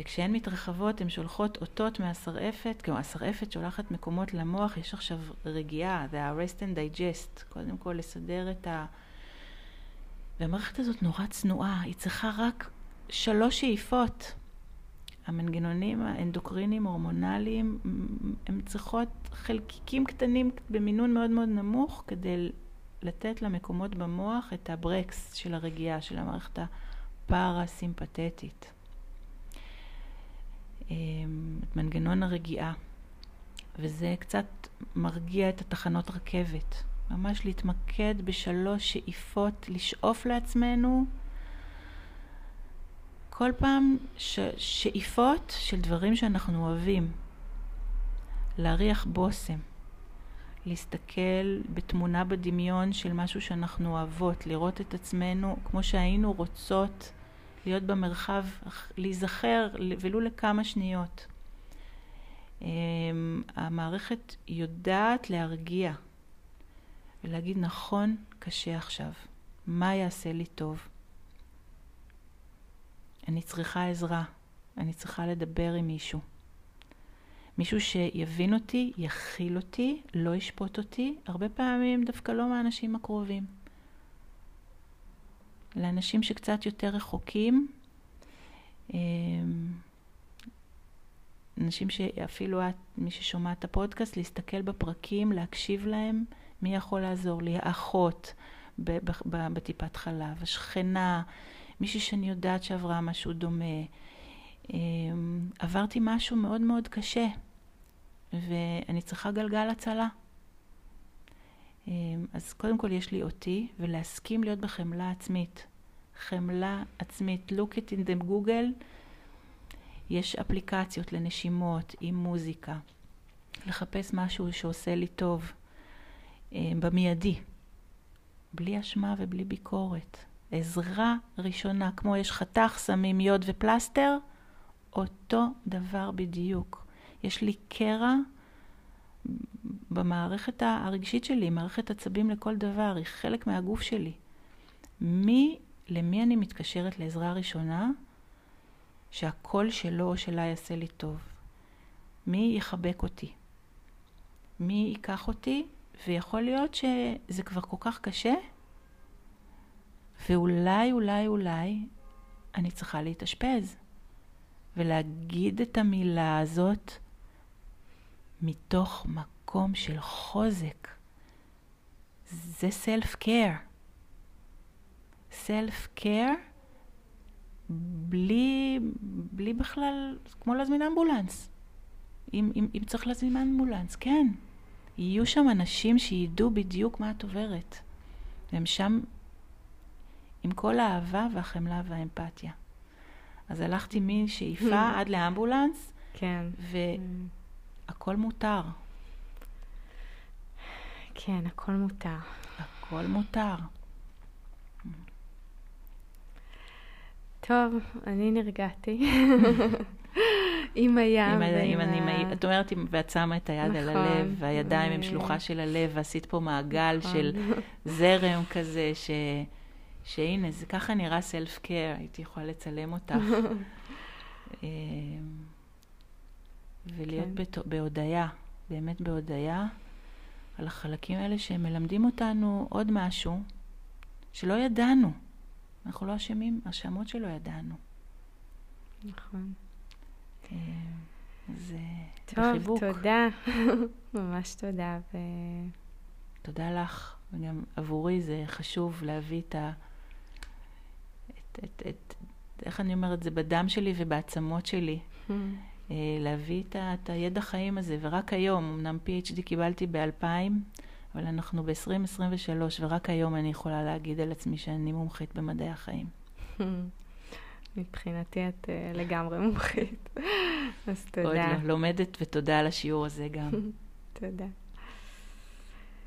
וכשהן מתרחבות, הן שולחות אותות מהשרעפת, כמו השרעפת שולחת מקומות למוח, יש עכשיו רגיעה, זה ה-rest and digest, קודם כל לסדר את ה... והמערכת הזאת נורא צנועה, היא צריכה רק שלוש שאיפות. המנגנונים האנדוקרינים, הורמונליים, הן צריכות חלקיקים קטנים במינון מאוד מאוד נמוך כדי לתת למקומות במוח את הברקס של הרגיעה, של המערכת הפרסימפטית. אמ, את מנגנון הרגיעה, וזה קצת מרגיע את התחנות רכבת. ממש להתמקד בשלוש שאיפות, לשאוף לעצמנו כל פעם ש... שאיפות של דברים שאנחנו אוהבים. להריח בושם, להסתכל בתמונה בדמיון של משהו שאנחנו אוהבות, לראות את עצמנו כמו שהיינו רוצות להיות במרחב, להיזכר ולו לכמה שניות. אמ, המערכת יודעת להרגיע ולהגיד נכון, קשה עכשיו, מה יעשה לי טוב? אני צריכה עזרה, אני צריכה לדבר עם מישהו. מישהו שיבין אותי, יכיל אותי, לא ישפוט אותי, הרבה פעמים דווקא לא מהאנשים הקרובים. לאנשים שקצת יותר רחוקים, אמ, אנשים שאפילו את, מי ששומע את הפודקאסט, להסתכל בפרקים, להקשיב להם, מי יכול לעזור לי? האחות בטיפת חלב, השכנה, מישהי שאני יודעת שעברה משהו דומה. אמ, עברתי משהו מאוד מאוד קשה, ואני צריכה גלגל הצלה. אמ, אז קודם כל יש לי אותי, ולהסכים להיות בחמלה עצמית. חמלה עצמית. look it in the google, יש אפליקציות לנשימות עם מוזיקה. לחפש משהו שעושה לי טוב אמ, במיידי, בלי אשמה ובלי ביקורת. עזרה ראשונה, כמו יש חתך, שמים יוד ופלסטר, אותו דבר בדיוק. יש לי קרע במערכת הרגשית שלי, מערכת עצבים לכל דבר, היא חלק מהגוף שלי. מי, למי אני מתקשרת לעזרה ראשונה? שהקול שלו או שלה יעשה לי טוב. מי יחבק אותי? מי ייקח אותי? ויכול להיות שזה כבר כל כך קשה, ואולי, אולי, אולי אני צריכה להתאשפז. ולהגיד את המילה הזאת מתוך מקום של חוזק. זה סלף קר. סלף קר בלי, בלי בכלל, כמו להזמין אמבולנס. אם, אם, אם צריך להזמין אמבולנס, כן. יהיו שם אנשים שידעו בדיוק מה את עוברת. והם שם עם כל האהבה והחמלה והאמפתיה. אז הלכתי משאיפה עד לאמבולנס, כן. והכל מותר. כן, הכל מותר. הכל מותר. טוב, אני נרגעתי. עם הים. עם אני, את אומרת, ואת שמה את היד על נכון. הלב, והידיים הם שלוחה של הלב, ועשית פה מעגל נכון. של זרם כזה, ש... שהנה, זה ככה נראה סלף קר, הייתי יכולה לצלם אותך. אמ, ולהיות כן. בהודיה, באמת בהודיה, על החלקים האלה שהם מלמדים אותנו עוד משהו שלא ידענו. אנחנו לא אשמים, האשמות שלא ידענו. נכון. אמ, זה טוב, בחיבוק. תודה. ממש תודה. ו... תודה לך, וגם עבורי זה חשוב להביא את ה... את, את, את, איך אני אומרת, זה בדם שלי ובעצמות שלי. אה, להביא את, את הידע חיים הזה, ורק היום, אמנם PhD קיבלתי ב-2000, אבל אנחנו ב-2023, ורק היום אני יכולה להגיד על עצמי שאני מומחית במדעי החיים. מבחינתי את uh, לגמרי מומחית, אז תודה. עוד לא, לומדת, ותודה על השיעור הזה גם. תודה.